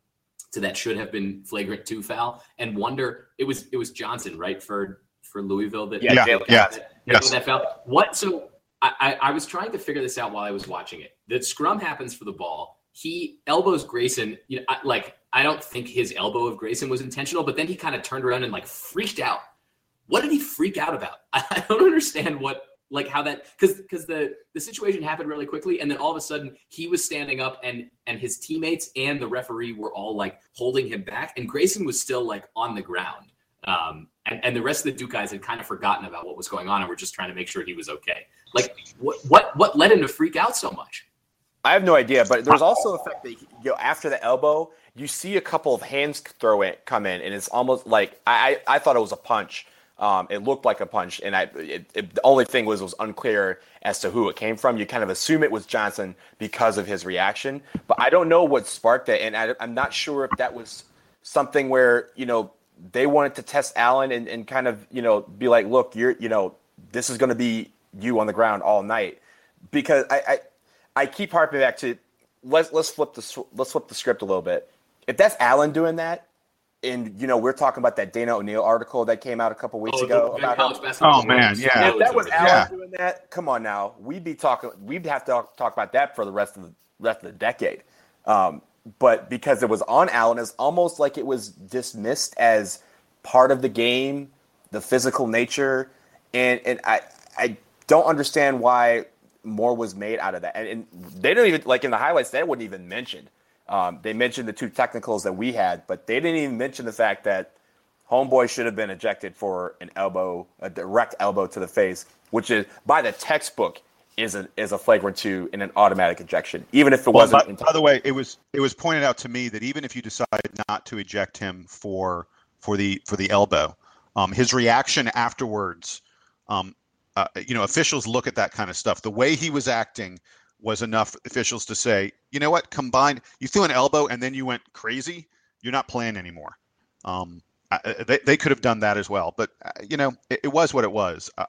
to that should have been flagrant two foul and wonder it was it was Johnson right for for Louisville that yeah yeah, yeah. That, yes. that foul. What so I, I, was trying to figure this out while I was watching it. The scrum happens for the ball. He elbows Grayson. You know, I, like I don't think his elbow of Grayson was intentional, but then he kind of turned around and like freaked out. What did he freak out about? I don't understand what like how that because because the the situation happened really quickly and then all of a sudden he was standing up and and his teammates and the referee were all like holding him back and Grayson was still like on the ground um, and, and the rest of the Duke guys had kind of forgotten about what was going on and were just trying to make sure he was okay. Like, what what what led him to freak out so much? I have no idea, but there's also the fact that you know after the elbow, you see a couple of hands throw it come in, and it's almost like I I, I thought it was a punch. Um, it looked like a punch, and I it, it, the only thing was was unclear as to who it came from. You kind of assume it was Johnson because of his reaction, but I don't know what sparked that, and I, I'm not sure if that was something where you know they wanted to test Allen and, and kind of you know be like, look, you're you know this is going to be you on the ground all night because I, I I keep harping back to let's let's flip the let's flip the script a little bit. If that's Allen doing that, and you know we're talking about that Dana O'Neill article that came out a couple weeks oh, ago about college basketball. oh man, yeah. If that was Allen yeah. doing that, come on now, we'd be talking. We'd have to talk about that for the rest of the rest of the decade. Um, but because it was on Allen, it's almost like it was dismissed as part of the game, the physical nature, and and I I don't understand why more was made out of that. And, and they don't even like in the highlights they wouldn't even mention. Um, they mentioned the two technicals that we had, but they didn't even mention the fact that Homeboy should have been ejected for an elbow, a direct elbow to the face, which is by the textbook is a is a flagrant two in an automatic ejection, even if it well, wasn't. By, by, the way, it was it was pointed out to me that even if you decide not to eject him for for the for the elbow, um, his reaction afterwards, um, uh, you know, officials look at that kind of stuff. The way he was acting was enough officials to say, you know what, combined, you threw an elbow and then you went crazy. You're not playing anymore. Um, they, they could have done that as well, but uh, you know, it, it, was what it was. Uh,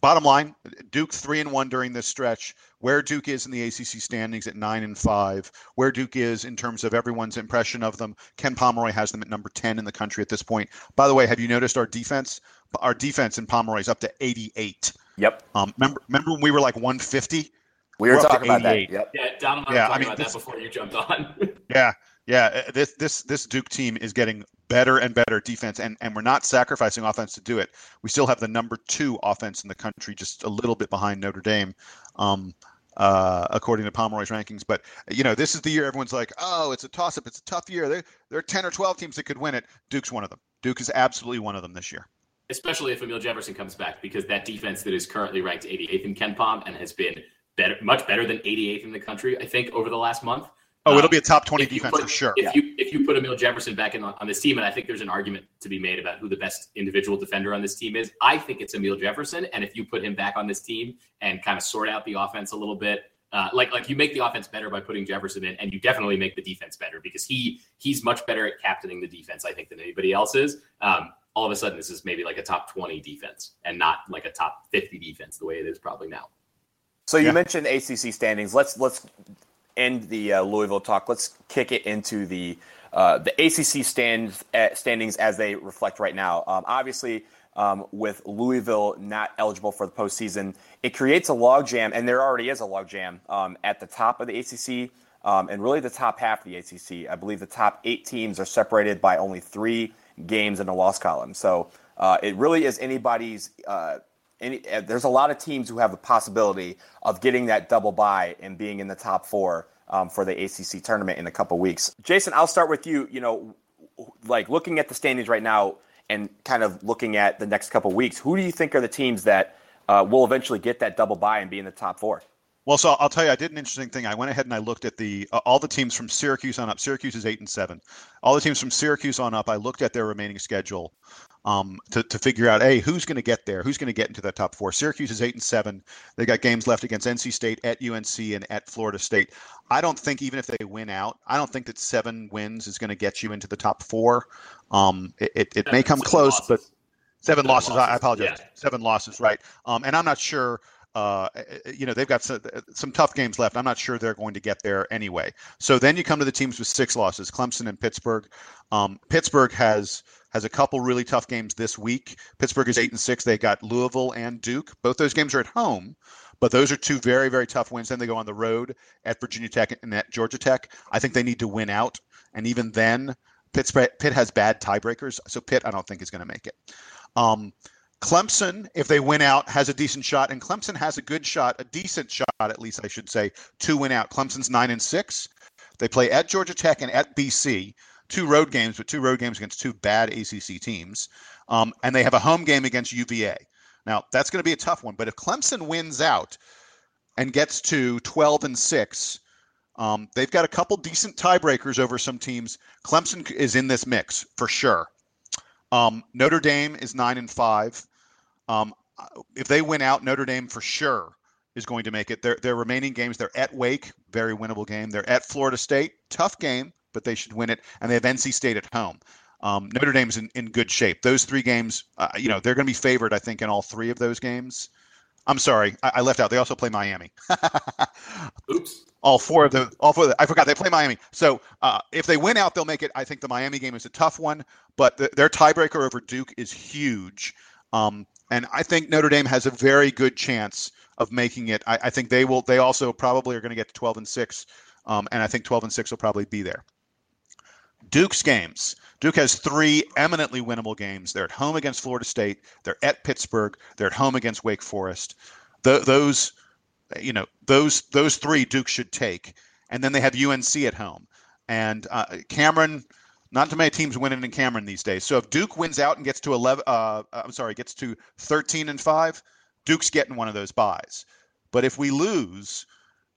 bottom line, Duke three and one during this stretch. Where Duke is in the ACC standings at nine and five. Where Duke is in terms of everyone's impression of them. Ken Pomeroy has them at number ten in the country at this point. By the way, have you noticed our defense? Our defense in Pomeroy is up to eighty-eight. Yep. Um, remember, remember when we were like one fifty? We were, we're talking about that. Yep. Yeah, Donald and I yeah, were talking I mean, about this, that before you jumped on. yeah, yeah. Uh, this this this Duke team is getting better and better defense, and, and we're not sacrificing offense to do it. We still have the number two offense in the country, just a little bit behind Notre Dame, um, uh, according to Pomeroy's rankings. But you know, this is the year everyone's like, oh, it's a toss up, it's a tough year. There, there are ten or twelve teams that could win it. Duke's one of them. Duke is absolutely one of them this year. Especially if Amile Jefferson comes back, because that defense that is currently ranked 88th in KenPom and has been better, much better than 88th in the country, I think, over the last month. Oh, it'll be a top twenty defense put, for sure. If yeah. you if you put Amile Jefferson back in on, on, this team, and I think there's an argument to be made about who the best individual defender on this team is. I think it's Amile Jefferson, and if you put him back on this team and kind of sort out the offense a little bit, uh, like like you make the offense better by putting Jefferson in, and you definitely make the defense better because he he's much better at captaining the defense, I think, than anybody else is. Um, all of a sudden, this is maybe like a top twenty defense and not like a top fifty defense the way it is probably now. So you yeah. mentioned ACC standings. Let's let's end the uh, Louisville talk. Let's kick it into the uh, the ACC stands uh, standings as they reflect right now. Um, obviously, um, with Louisville not eligible for the postseason, it creates a logjam, and there already is a logjam um, at the top of the ACC. Um, and really, the top half of the ACC. I believe the top eight teams are separated by only three games in the loss column. So uh, it really is anybody's uh, any, uh, there's a lot of teams who have the possibility of getting that double bye and being in the top four um, for the ACC tournament in a couple weeks. Jason, I'll start with you. You know, like looking at the standings right now and kind of looking at the next couple weeks, who do you think are the teams that uh, will eventually get that double bye and be in the top four? Well, so I'll tell you, I did an interesting thing. I went ahead and I looked at the uh, all the teams from Syracuse on up. Syracuse is eight and seven. All the teams from Syracuse on up. I looked at their remaining schedule um, to to figure out, hey, who's going to get there? Who's going to get into that top four? Syracuse is eight and seven. They got games left against NC State, at UNC, and at Florida State. I don't think even if they win out, I don't think that seven wins is going to get you into the top four. Um, it it, it may come close, losses. but seven, seven losses, losses. I, apologize. Yeah. Seven losses, right? Um, and I'm not sure uh, eh, eh, you know, they've got some, eh, some tough games left. I'm not sure they're going to get there anyway. So then you come to the teams with six losses: Clemson and Pittsburgh. Um, Pittsburgh has has a couple really tough games this week. Pittsburgh is eight and six. They got Louisville and Duke. Both those games are at home, but those are two very very tough wins. Then they go on the road at Virginia Tech and at Georgia Tech. I think they need to win out, and even then, Pittsburgh, Pitt has bad tiebreakers. So Pitt, I don't think is going to make it. Um, Clemson, if they win out, has a decent shot, and Clemson has a good shot, a decent shot at least, I should say, to win out. Clemson's nine and six. They play at Georgia Tech and at BC, two road games, but two road games against two bad ACC teams, um, and they have a home game against UVA. Now that's going to be a tough one, but if Clemson wins out and gets to twelve and six, um, they've got a couple decent tiebreakers over some teams. Clemson is in this mix for sure. Um, Notre Dame is nine and five. Um, if they win out, Notre Dame for sure is going to make it. Their their remaining games, they're at Wake, very winnable game. They're at Florida State, tough game, but they should win it. And they have NC State at home. Um, Notre Dame's in, in good shape. Those three games, uh, you know, they're going to be favored, I think, in all three of those games. I'm sorry, I, I left out. They also play Miami. Oops. All four of the all four. Of the, I forgot they play Miami. So uh, if they win out, they'll make it. I think the Miami game is a tough one, but the, their tiebreaker over Duke is huge. Um, and I think Notre Dame has a very good chance of making it. I, I think they will. They also probably are going to get to 12 and six, um, and I think 12 and six will probably be there. Duke's games. Duke has three eminently winnable games. They're at home against Florida State. They're at Pittsburgh. They're at home against Wake Forest. The, those, you know, those those three Duke should take, and then they have UNC at home. And uh, Cameron, not too many teams winning in Cameron these days. So if Duke wins out and gets to 11, uh, I'm sorry, gets to 13 and five, Duke's getting one of those buys. But if we lose,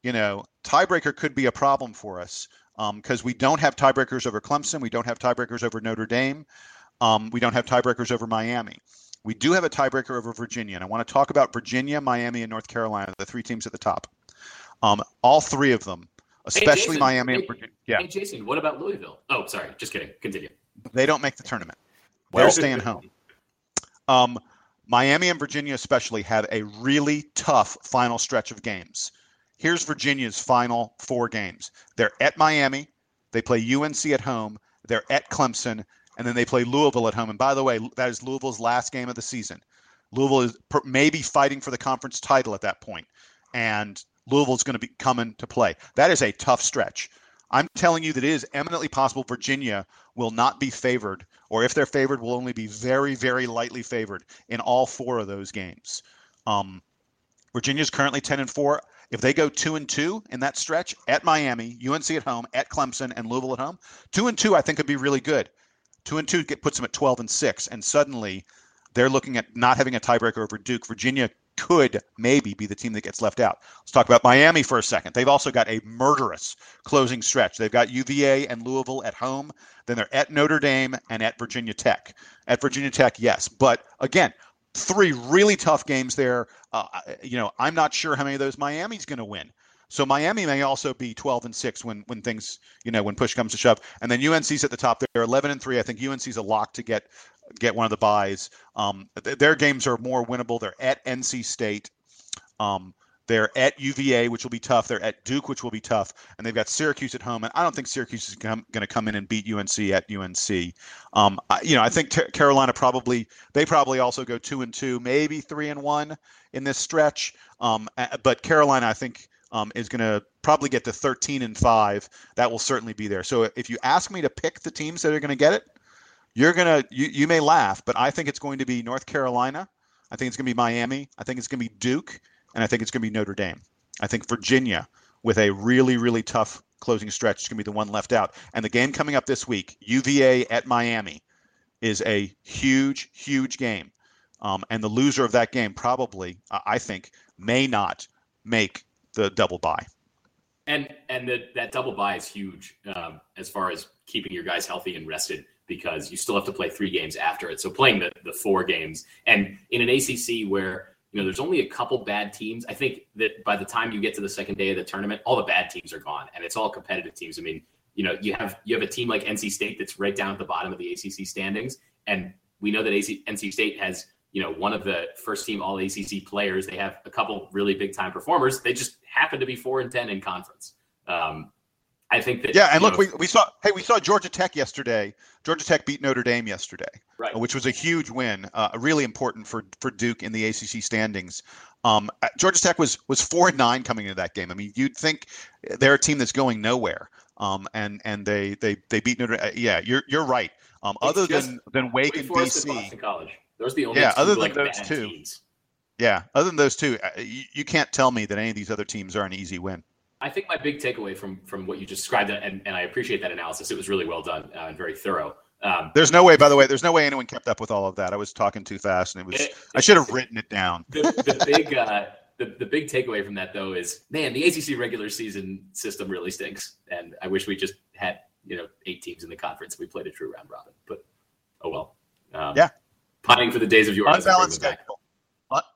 you know, tiebreaker could be a problem for us because um, we don't have tiebreakers over Clemson, we don't have tiebreakers over Notre Dame, um, we don't have tiebreakers over Miami. We do have a tiebreaker over Virginia, and I want to talk about Virginia, Miami, and North Carolina, the three teams at the top. Um, all three of them especially hey, Jason, Miami hey, and Virginia. Yeah. Hey, Jason, what about Louisville? Oh, sorry, just kidding. Continue. They don't make the tournament. They're staying home. Um, Miami and Virginia, especially, have a really tough final stretch of games. Here's Virginia's final four games. They're at Miami. They play UNC at home. They're at Clemson, and then they play Louisville at home. And by the way, that is Louisville's last game of the season. Louisville is maybe fighting for the conference title at that point, and Louisville's going to be coming to play. That is a tough stretch. I'm telling you that it is eminently possible Virginia will not be favored, or if they're favored, will only be very, very lightly favored in all four of those games. Um, Virginia's currently 10 and 4. If they go 2 and 2 in that stretch at Miami, UNC at home, at Clemson, and Louisville at home, 2 and 2 I think would be really good. 2 and 2 get, puts them at 12 and 6, and suddenly they're looking at not having a tiebreaker over Duke. Virginia could maybe be the team that gets left out. Let's talk about Miami for a second. They've also got a murderous closing stretch. They've got UVA and Louisville at home. Then they're at Notre Dame and at Virginia Tech. At Virginia Tech, yes. But again, three really tough games there. Uh, you know, I'm not sure how many of those Miami's going to win. So Miami may also be 12 and 6 when when things, you know, when push comes to shove. And then UNC's at the top. They're 11 and 3. I think UNC's a lock to get get one of the buys. Um, th- their games are more winnable. They're at NC State. Um, they're at UVA, which will be tough. They're at Duke, which will be tough, and they've got Syracuse at home. And I don't think Syracuse is going to come in and beat UNC at UNC. Um, I, you know, I think Carolina probably they probably also go two and two, maybe three and one in this stretch. Um, but Carolina, I think. Um, is going to probably get to 13 and 5 that will certainly be there so if you ask me to pick the teams that are going to get it you're gonna you, you may laugh, but I think it's going to be North Carolina. I think it's going to be Miami. I think it's going to be Duke, and I think it's going to be Notre Dame. I think Virginia, with a really really tough closing stretch, is going to be the one left out. And the game coming up this week, UVA at Miami, is a huge huge game. Um, and the loser of that game probably, I think, may not make the double bye. And and the, that double bye is huge um, as far as keeping your guys healthy and rested because you still have to play three games after it. So playing the, the four games and in an ACC where you know there's only a couple bad teams, I think that by the time you get to the second day of the tournament, all the bad teams are gone and it's all competitive teams. I mean, you know, you have you have a team like NC State that's right down at the bottom of the ACC standings, and we know that AC, NC State has you know one of the first team All ACC players. They have a couple really big time performers. They just happen to be four and ten in conference. Um, I think that yeah, and look, know, we, we saw hey we saw Georgia Tech yesterday. Georgia Tech beat Notre Dame yesterday, right. which was a huge win, uh, really important for for Duke in the ACC standings. Um, uh, Georgia Tech was was four and nine coming into that game. I mean, you'd think they're a team that's going nowhere, um, and and they they they beat Notre. Uh, yeah, you're you're right. Um, other than than Wake and BC, Boston College. Those are the only yeah. Two, other than like, those two, teams. yeah. Other than those two, uh, you, you can't tell me that any of these other teams are an easy win. I think my big takeaway from from what you just described, and, and I appreciate that analysis. It was really well done uh, and very thorough. Um, there's no way, by the way, there's no way anyone kept up with all of that. I was talking too fast, and it was. It, I should have written it down. The, the big, uh, the, the big takeaway from that though is, man, the ACC regular season system really stinks, and I wish we just had you know eight teams in the conference. We played a true round robin, but oh well. Um, yeah. Pining for the days of your unbalanced schedule.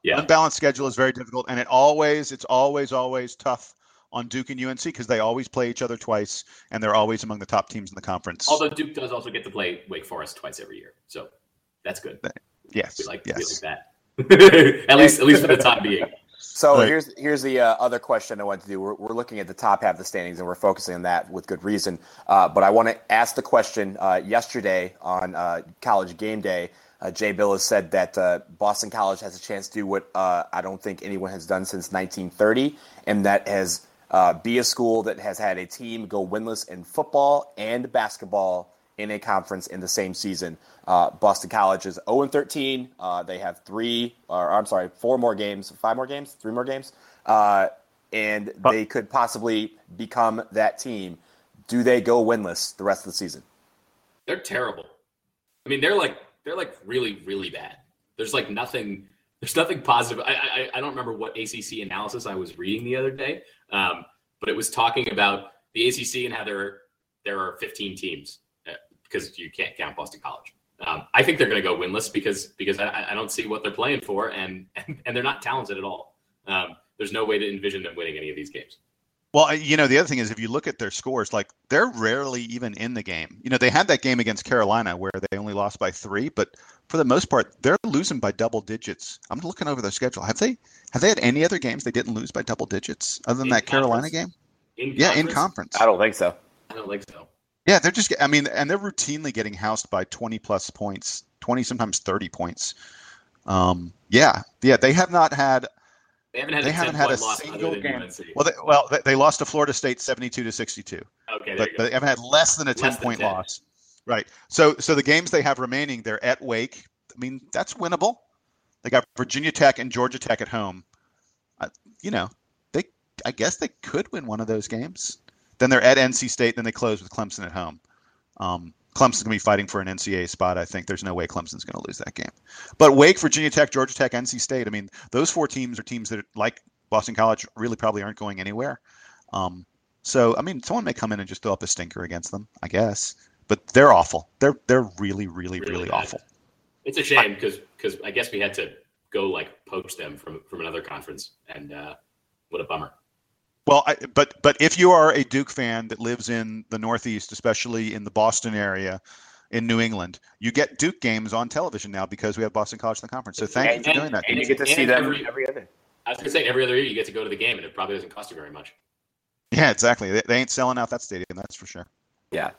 Yeah. Unbalanced schedule is very difficult, and it always, it's always, always tough on Duke and UNC because they always play each other twice and they're always among the top teams in the conference. Although Duke does also get to play Wake Forest twice every year, so that's good. Yes, we like, yes. We like that. at least, at least for the time being. So right. here's here's the uh, other question I want to do. We're, we're looking at the top half of the standings and we're focusing on that with good reason. Uh, but I want to ask the question. Uh, yesterday on uh, College Game Day, uh, Jay Bilas said that uh, Boston College has a chance to do what I don't think anyone has done since 1930, and that has uh, be a school that has had a team go winless in football and basketball in a conference in the same season. Uh, Boston College is 0 and 13. Uh, they have three, or I'm sorry, four more games, five more games, three more games, uh, and they could possibly become that team. Do they go winless the rest of the season? They're terrible. I mean, they're like they're like really really bad. There's like nothing there's nothing positive. I, I, I don't remember what ACC analysis I was reading the other day, um, but it was talking about the ACC and how there there are 15 teams uh, because you can't count Boston College. Um, I think they're going to go winless because because I, I, don't see what they're playing for, and and, and they're not talented at all. Um, there's no way to envision them winning any of these games. Well, you know, the other thing is if you look at their scores, like they're rarely even in the game. You know, they had that game against Carolina where they only lost by three, but for the most part, they're losing by double digits. I'm looking over their schedule. Have they have they had any other games they didn't lose by double digits other than in that Carolina game? In yeah, in conference. I don't think so. I don't think so. Yeah, they're just. I mean, and they're routinely getting housed by 20 plus points, 20 sometimes 30 points. Um, yeah, yeah, they have not had they haven't had they a, haven't had a single game. Well, they, well, they, they, lost to Florida State seventy-two to sixty-two. Okay, but, but, they haven't had less than a ten-point loss. Right. So, so the games they have remaining, they're at Wake. I mean, that's winnable. They got Virginia Tech and Georgia Tech at home. Uh, you know, they. I guess they could win one of those games. Then they're at NC State. Then they close with Clemson at home. Um, Clemson's going to be fighting for an NCAA spot. I think there's no way Clemson's going to lose that game. But Wake, Virginia Tech, Georgia Tech, NC State. I mean, those four teams are teams that, like Boston College, really probably aren't going anywhere. Um, so I mean, someone may come in and just throw up a stinker against them, I guess. But they're awful. They're they're really really really, really awful. It's a shame because because I guess we had to go like poach them from from another conference, and uh, what a bummer. Well, I, but but if you are a Duke fan that lives in the Northeast, especially in the Boston area, in New England, you get Duke games on television now because we have Boston College in the conference. So thank and, you for doing that. And you get to see them every, every other. I was going to say every other year you get to go to the game, and it probably doesn't cost you very much. Yeah, exactly. They, they ain't selling out that stadium, that's for sure. Yeah.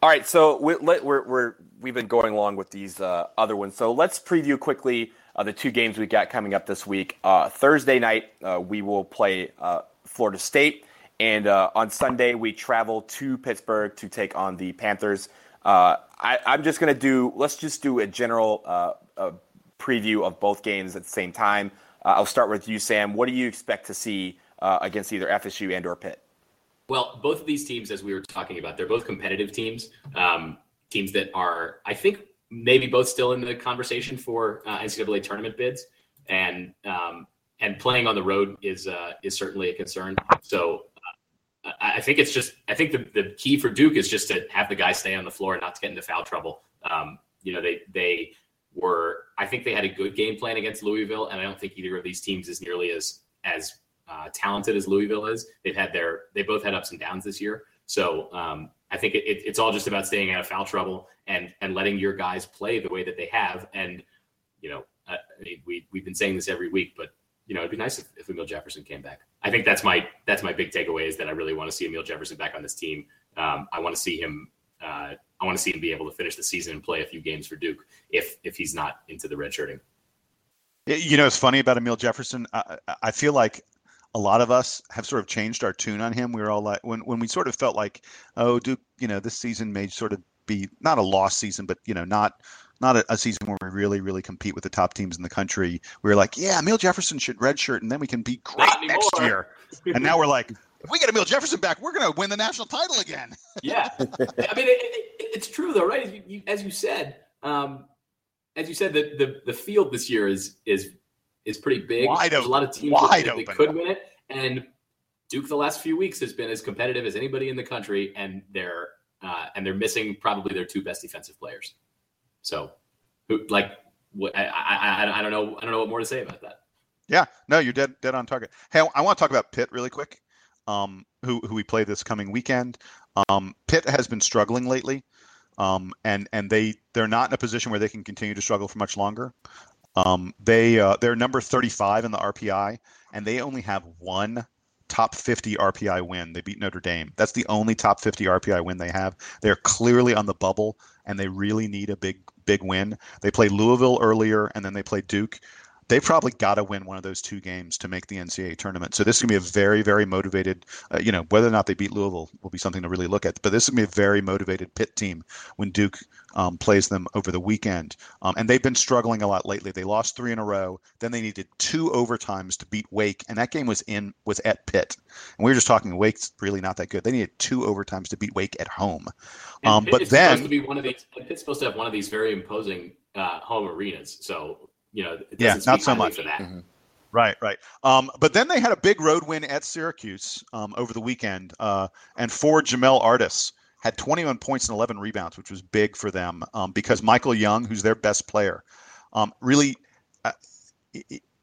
All right, so we, are we're we've been going along with these uh, other ones. So let's preview quickly uh, the two games we got coming up this week. Uh, Thursday night, uh, we will play uh, Florida State, and uh, on Sunday we travel to Pittsburgh to take on the Panthers. I, am just going to do. Let's just do a general preview of both games at the same time. I'll start with you, Sam. What do you expect to see against either FSU and or Pitt? Well, both of these teams, as we were talking about, they're both competitive teams. Um, teams that are, I think, maybe both still in the conversation for uh, NCAA tournament bids, and um, and playing on the road is uh, is certainly a concern. So uh, I think it's just I think the, the key for Duke is just to have the guys stay on the floor and not to get into foul trouble. Um, you know, they they were I think they had a good game plan against Louisville, and I don't think either of these teams is nearly as as uh, talented as Louisville is. They've had their they both had ups and downs this year. So um, I think it, it, it's all just about staying out of foul trouble and and letting your guys play the way that they have. And you know, uh, we we've been saying this every week, but you know, it'd be nice if, if Amile Jefferson came back. I think that's my that's my big takeaway is that I really want to see Amile Jefferson back on this team. Um, I want to see him. Uh, I want to see him be able to finish the season and play a few games for Duke if if he's not into the redshirting. You know, it's funny about Amile Jefferson. I, I feel like a lot of us have sort of changed our tune on him. We were all like, when when we sort of felt like, oh, Duke, you know, this season may sort of be not a lost season, but you know, not not a, a, season where we really, really compete with the top teams in the country. We were like, yeah, Amile Jefferson should redshirt, and then we can be great next year. and now we're like, if we get Amile Jefferson back, we're going to win the national title again. yeah, I mean, it, it, it's true though, right? As you, as you said, um, as you said, the, the the field this year is is is pretty big. Wide There's open. a lot of teams Wide that, that could win it, and Duke the last few weeks has been as competitive as anybody in the country, and they're uh, and they're missing probably their two best defensive players. So, like I, I I don't know I don't know what more to say about that. Yeah, no, you're dead dead on target. Hey, I want to talk about Pitt really quick. Um, who who we play this coming weekend? Um, Pitt has been struggling lately, um, and and they they're not in a position where they can continue to struggle for much longer. Um, they uh, they're number 35 in the RPI, and they only have one top 50 RPI win. They beat Notre Dame. That's the only top 50 RPI win they have. They're clearly on the bubble, and they really need a big big win. They play Louisville earlier, and then they play Duke they've probably got to win one of those two games to make the NCAA tournament. So this is going to be a very, very motivated, uh, you know, whether or not they beat Louisville will be something to really look at. But this is going to be a very motivated Pitt team when Duke um, plays them over the weekend. Um, and they've been struggling a lot lately. They lost three in a row. Then they needed two overtimes to beat Wake, and that game was in was at Pitt. And we were just talking, Wake's really not that good. They needed two overtimes to beat Wake at home. Um, but then it's supposed to be one of these. Pitt's supposed to have one of these very imposing uh, home arenas. So you know, yeah, not so much for that. Mm-hmm. Right, right. Um, but then they had a big road win at Syracuse um, over the weekend, uh, and for Jamel Artis had 21 points and 11 rebounds, which was big for them um, because Michael Young, who's their best player, um, really. Uh,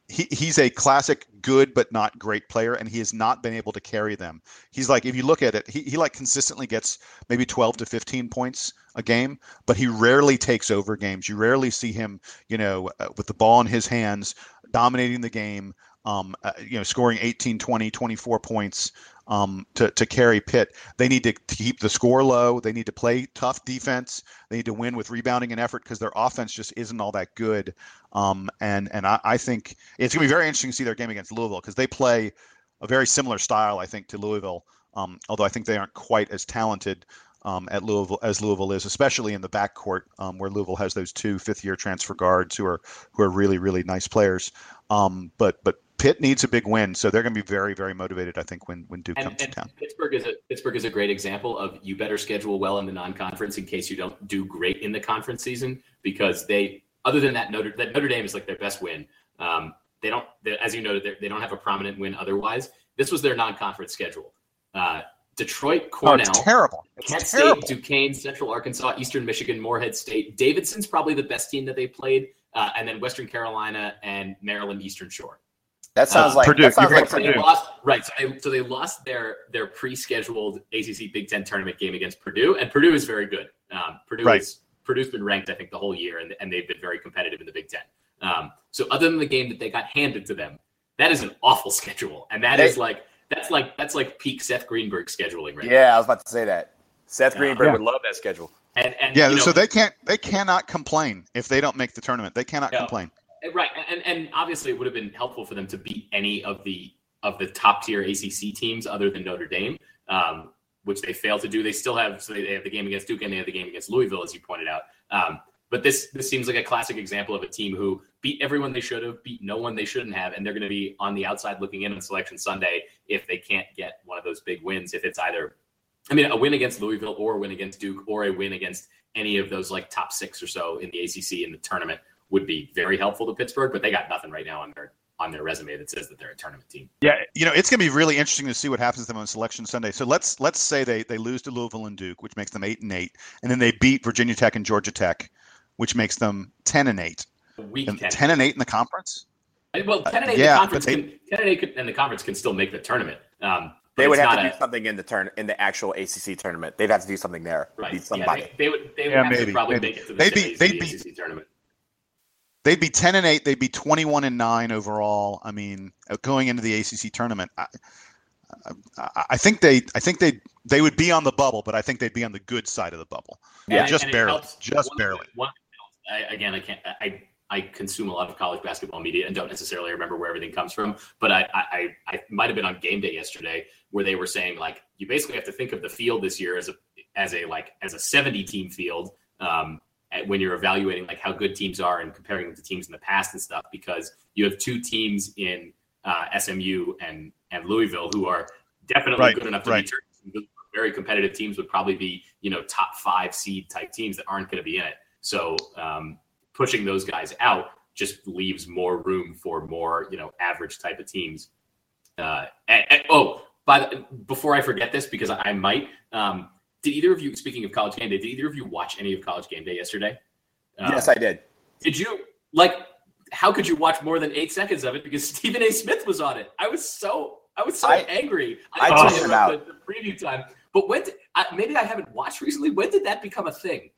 he, he's a classic good but not great player and he has not been able to carry them he's like if you look at it he, he like consistently gets maybe 12 to 15 points a game, but he rarely takes over games. You rarely see him, you know, uh, with the ball in his hands, dominating the game, um, uh, you know, scoring 18, 20, 24 points um, to, to carry Pitt. They need to, keep the score low. They need to play tough defense. They need to win with rebounding and effort because their offense just isn't all that good. Um, and and I, I think it's going to be very interesting to see their game against Louisville because they play a very similar style, I think, to Louisville. Um, although I think they aren't quite as talented um, at Louisville as Louisville is, especially in the backcourt um, where Louisville has those two fifth-year transfer guards who are who are really really nice players. Um, but but Pitt needs a big win, so they're going to be very, very motivated. I think when when Duke and, comes and to town. Pittsburgh is a Pittsburgh is a great example of you better schedule well in the non-conference in case you don't do great in the conference season because they other than that Notre that Notre Dame is like their best win. Um, they don't, they, as you noted, they don't have a prominent win otherwise. This was their non-conference schedule. Uh, Detroit, Cornell, oh, terrible. Kent State, Duquesne, Central Arkansas, Eastern Michigan, Morehead State. Davidson's probably the best team that they played, uh, and then Western Carolina and Maryland Eastern Shore. That sounds uh, like Purdue. That sounds like Purdue. They lost, right. So they, so they lost their their pre-scheduled ACC Big Ten tournament game against Purdue, and Purdue is very good. Um, Purdue right. is Purdue's been ranked, I think, the whole year, and, and they've been very competitive in the Big Ten. Um, so other than the game that they got handed to them, that is an awful schedule, and that they, is like that's like that's like peak Seth Greenberg scheduling, right? Yeah, I was about to say that. Seth Greenberg yeah. would love that schedule. And, and yeah, you know, so they can't they cannot complain if they don't make the tournament. They cannot no. complain. Right, and and obviously it would have been helpful for them to beat any of the of the top tier ACC teams other than Notre Dame, um, which they failed to do. They still have so they have the game against Duke and they have the game against Louisville, as you pointed out. Um, but this this seems like a classic example of a team who beat everyone they should have, beat no one they shouldn't have, and they're going to be on the outside looking in on Selection Sunday if they can't get one of those big wins. If it's either, I mean, a win against Louisville or a win against Duke or a win against any of those like top six or so in the ACC in the tournament would be very helpful to Pittsburgh, but they got nothing right now on their on their resume that says that they're a tournament team. Yeah, you know, it's going to be really interesting to see what happens to them on Selection Sunday. So let's let's say they they lose to Louisville and Duke, which makes them eight and eight, and then they beat Virginia Tech and Georgia Tech, which makes them ten and eight. Week and 10. 10 and eight in the conference. Well, ten and eight uh, yeah, in the conference they, can ten and eight in the conference can still make the tournament. Um, they would have to a, do something in the turn in the actual ACC tournament. They'd have to do something there. Right. Yeah, they, they, would. They would yeah, have maybe, to probably maybe. make it to the, they'd be, they'd be, ACC tournament. They'd be ten and eight. They'd be twenty one and nine overall. I mean, uh, going into the ACC tournament, I, I, I think they, I think they, they would be on the bubble, but I think they'd be on the good side of the bubble. Yeah, just barely, just one, barely. One, I, again, I can't. I I consume a lot of college basketball media and don't necessarily remember where everything comes from. But I I, I might have been on game day yesterday where they were saying like you basically have to think of the field this year as a as a like as a 70 team field um, when you're evaluating like how good teams are and comparing them to teams in the past and stuff because you have two teams in uh, SMU and and Louisville who are definitely right, good enough to right. be very competitive teams would probably be you know top five seed type teams that aren't going to be in it. So um, pushing those guys out just leaves more room for more, you know, average type of teams. Uh, and, and, oh, by the, before I forget this, because I, I might, um, did either of you, speaking of college game day, did either of you watch any of college game day yesterday? Um, yes, I did. Did you like? How could you watch more than eight seconds of it? Because Stephen A. Smith was on it. I was so I was so I, angry. I, I tuned about the, the, preview time. But when did, I, maybe I haven't watched recently. When did that become a thing?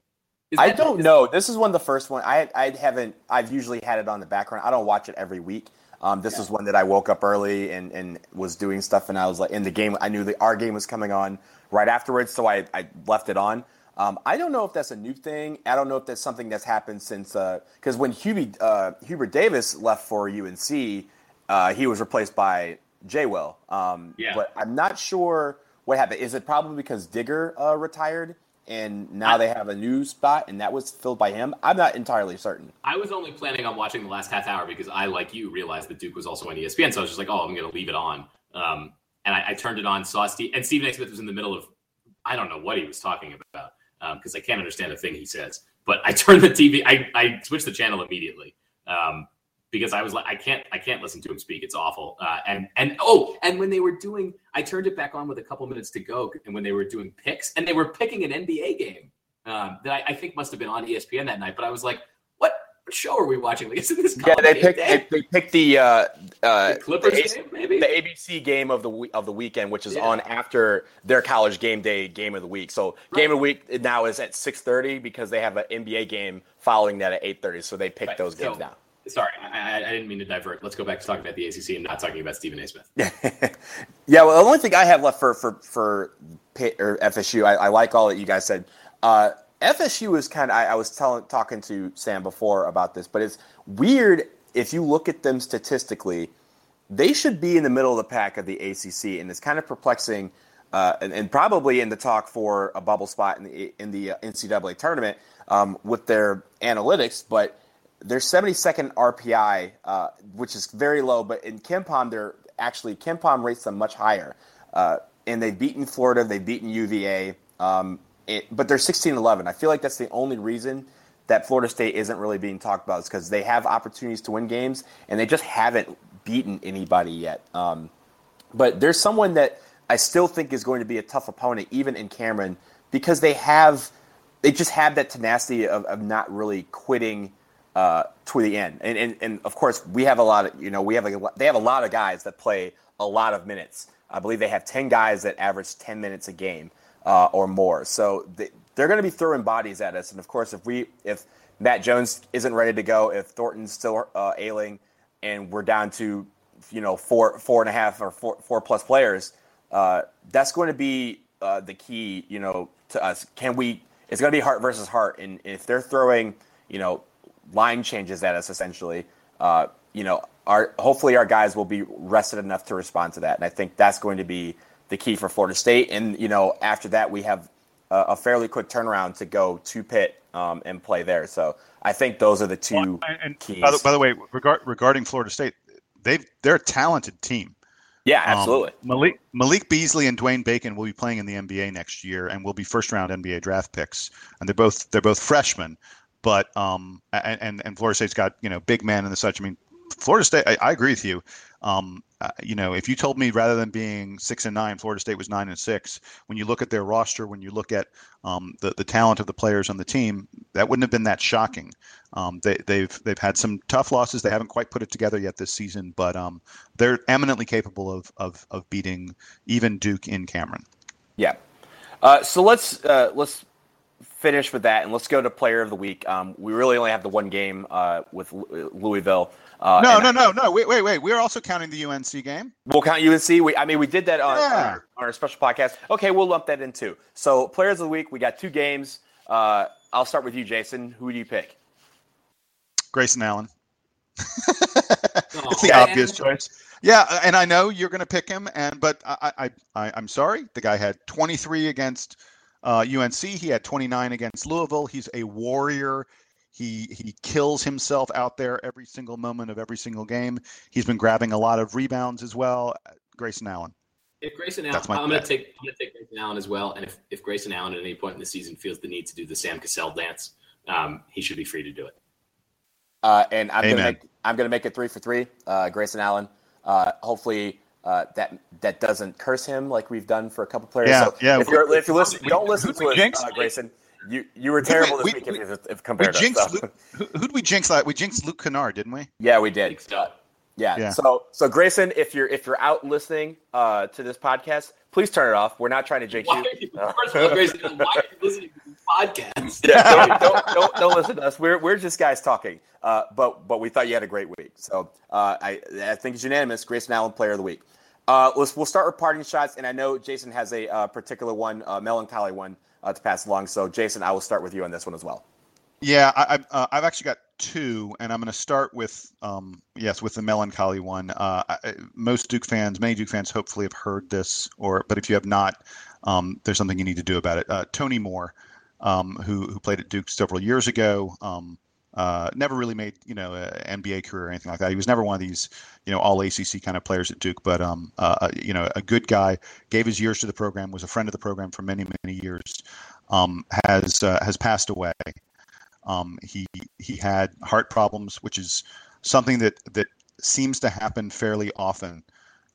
I don't know. This is one of the first one. I I haven't. I've usually had it on the background. I don't watch it every week. Um, this yeah. is one that I woke up early and, and was doing stuff, and I was like in the game. I knew that our game was coming on right afterwards, so I, I left it on. Um, I don't know if that's a new thing. I don't know if that's something that's happened since because uh, when Hubie, uh, Hubert Davis left for UNC, uh, he was replaced by Jay Will. Um, yeah. But I'm not sure what happened. Is it probably because Digger uh, retired? And now they have a new spot, and that was filled by him. I'm not entirely certain. I was only planning on watching the last half hour because I, like you, realized that Duke was also on ESPN, so I was just like, oh, I'm going to leave it on. Um, and I, I, turned it on, saw Steve, and Stephen A. Smith was in the middle of, I don't know what he was talking about because um, I can't understand a thing he says. But I turned the TV, I, I switched the channel immediately. Um, because I was like, I can't, I can't listen to him speak. It's awful. Uh, and and oh, and when they were doing, I turned it back on with a couple minutes to go, and when they were doing picks, and they were picking an NBA game um, that I, I, think must have been on ESPN that night. But I was like, what, what show are we watching? Like, isn't this? Yeah, they picked they, they, picked the uh, uh, the Clippers the, game, maybe the ABC game of the of the weekend, which is yeah. on after their college game day game of the week. So right. game of the week now is at six thirty because they have an NBA game following that at eight thirty. So they picked right. those games so, now sorry, I, I, didn't mean to divert. Let's go back to talking about the ACC and not talking about Stephen A. Smith. yeah, well, the only thing I have left for for for Pitt or FSU, I, I like all that you guys said. Uh, FSU is kind of. I, I, was telling talking to Sam before about this, but it's weird if you look at them statistically. They should be in the middle of the pack of the ACC, and it's kind of perplexing. Uh, and, and, probably in the talk for a bubble spot in the in the uh, NCAA tournament um, with their analytics, but they're 72nd RPI, uh, which is very low, but in KenPom, they're actually KenPom rates them much higher. Uh, and they've beaten Florida, they've beaten UVA, um, it, but they're 16 11. I feel like that's the only reason that Florida State isn't really being talked about is because they have opportunities to win games and they just haven't beaten anybody yet. Um, but there's someone that I still think is going to be a tough opponent, even in Cameron, because they have they just have that tenacity of, of not really quitting uh, to the end. And, and and of course, we have a lot of you know we have like they have a lot of guys that play a lot of minutes. I believe they have ten guys that average ten minutes a game uh, or more. So they, they're going to be throwing bodies at us. And of course, if we if Matt Jones isn't ready to go, if Thornton's still uh, ailing, and we're down to you know four four and a half or four four plus players, uh, that's going to be uh, the key. You know, to us. Can we? It's going to be heart versus heart, and if they're throwing you know line changes at us essentially, uh, you know, our hopefully our guys will be rested enough to respond to that, and I think that's going to be the key for Florida State. And you know, after that, we have a, a fairly quick turnaround to go to Pitt um, and play there. So I think those are the two well, and keys. By the, by the way, regard, regarding Florida State, they they're a talented team. Yeah, um, absolutely. Um, Malik Malik Beasley and Dwayne Bacon will be playing in the NBA next year, and will be first round NBA draft picks. And they're both they're both freshmen, but um and and, Florida State's got you know big men and such. I mean, Florida State. I, I agree with you. Um, uh, you know, if you told me rather than being six and nine, Florida State was nine and six, when you look at their roster, when you look at um, the the talent of the players on the team, that wouldn't have been that shocking. Um, they, they've they've had some tough losses. They haven't quite put it together yet this season, but um, they're eminently capable of, of of beating even Duke in Cameron. Yeah. Uh, so let's uh, let's finish with that and let's go to Player of the Week. Um, we really only have the one game uh, with Louisville. Uh, no, no, no, no. Wait, wait, wait. We're also counting the UNC game. We'll count UNC. We, I mean, we did that on, yeah. on, our, on, our, special podcast. Okay, we'll lump that in too. So, players of the week, we got two games. Uh, I'll start with you, Jason. Who do you pick? Grayson Allen. it's the obvious choice. Yeah, and I know you're going to pick him, and but I, I, I, I'm sorry. The guy had 23 against uh, UNC. He had 29 against Louisville. He's a warrior. He he kills himself out there every single moment of every single game. He's been grabbing a lot of rebounds as well. Grayson Allen. If Grayson Allen, I'm going to take I'm going to take Grayson Allen as well. And if, if Grayson Allen at any point in the season feels the need to do the Sam Cassell dance, um, he should be free to do it. Uh, and I'm going to make I'm going to make it three for three. Uh, Grayson Allen. Uh, hopefully. Uh, that that doesn't curse him like we've done for a couple players. Yeah, so yeah. If you're if you listen, don't listen to us, uh, Grayson. You you were terrible we, this week we, if, if compared we jinxed Luke, who, who'd we jinx that? We jinxed Luke Kennard, didn't we? Yeah, we did. Uh, yeah. yeah. So so Grayson, if you're if you're out listening uh, to this podcast, please turn it off. We're not trying to jinx why, you. First of all, Grayson, why are you listening to this podcast? Yeah, don't, don't, don't, don't, listen to us. We're, we're just guys talking. Uh, but but we thought you had a great week. So uh, I I think it's unanimous. Grayson Allen, Player of the Week. Uh, let's we'll start with parting shots, and I know Jason has a uh, particular one, uh, melancholy one uh, to pass along. So, Jason, I will start with you on this one as well. Yeah, I, uh, I've actually got two, and I'm going to start with um, yes, with the melancholy one. Uh, I, most Duke fans, many Duke fans, hopefully have heard this, or but if you have not, um, there's something you need to do about it. Uh, Tony Moore, um, who who played at Duke several years ago, um, uh, never really made you know an NBA career or anything like that. He was never one of these you know all ACC kind of players at Duke, but um, uh, uh, you know a good guy. Gave his years to the program. Was a friend of the program for many many years. Um, has uh, has passed away. Um, he he had heart problems, which is something that that seems to happen fairly often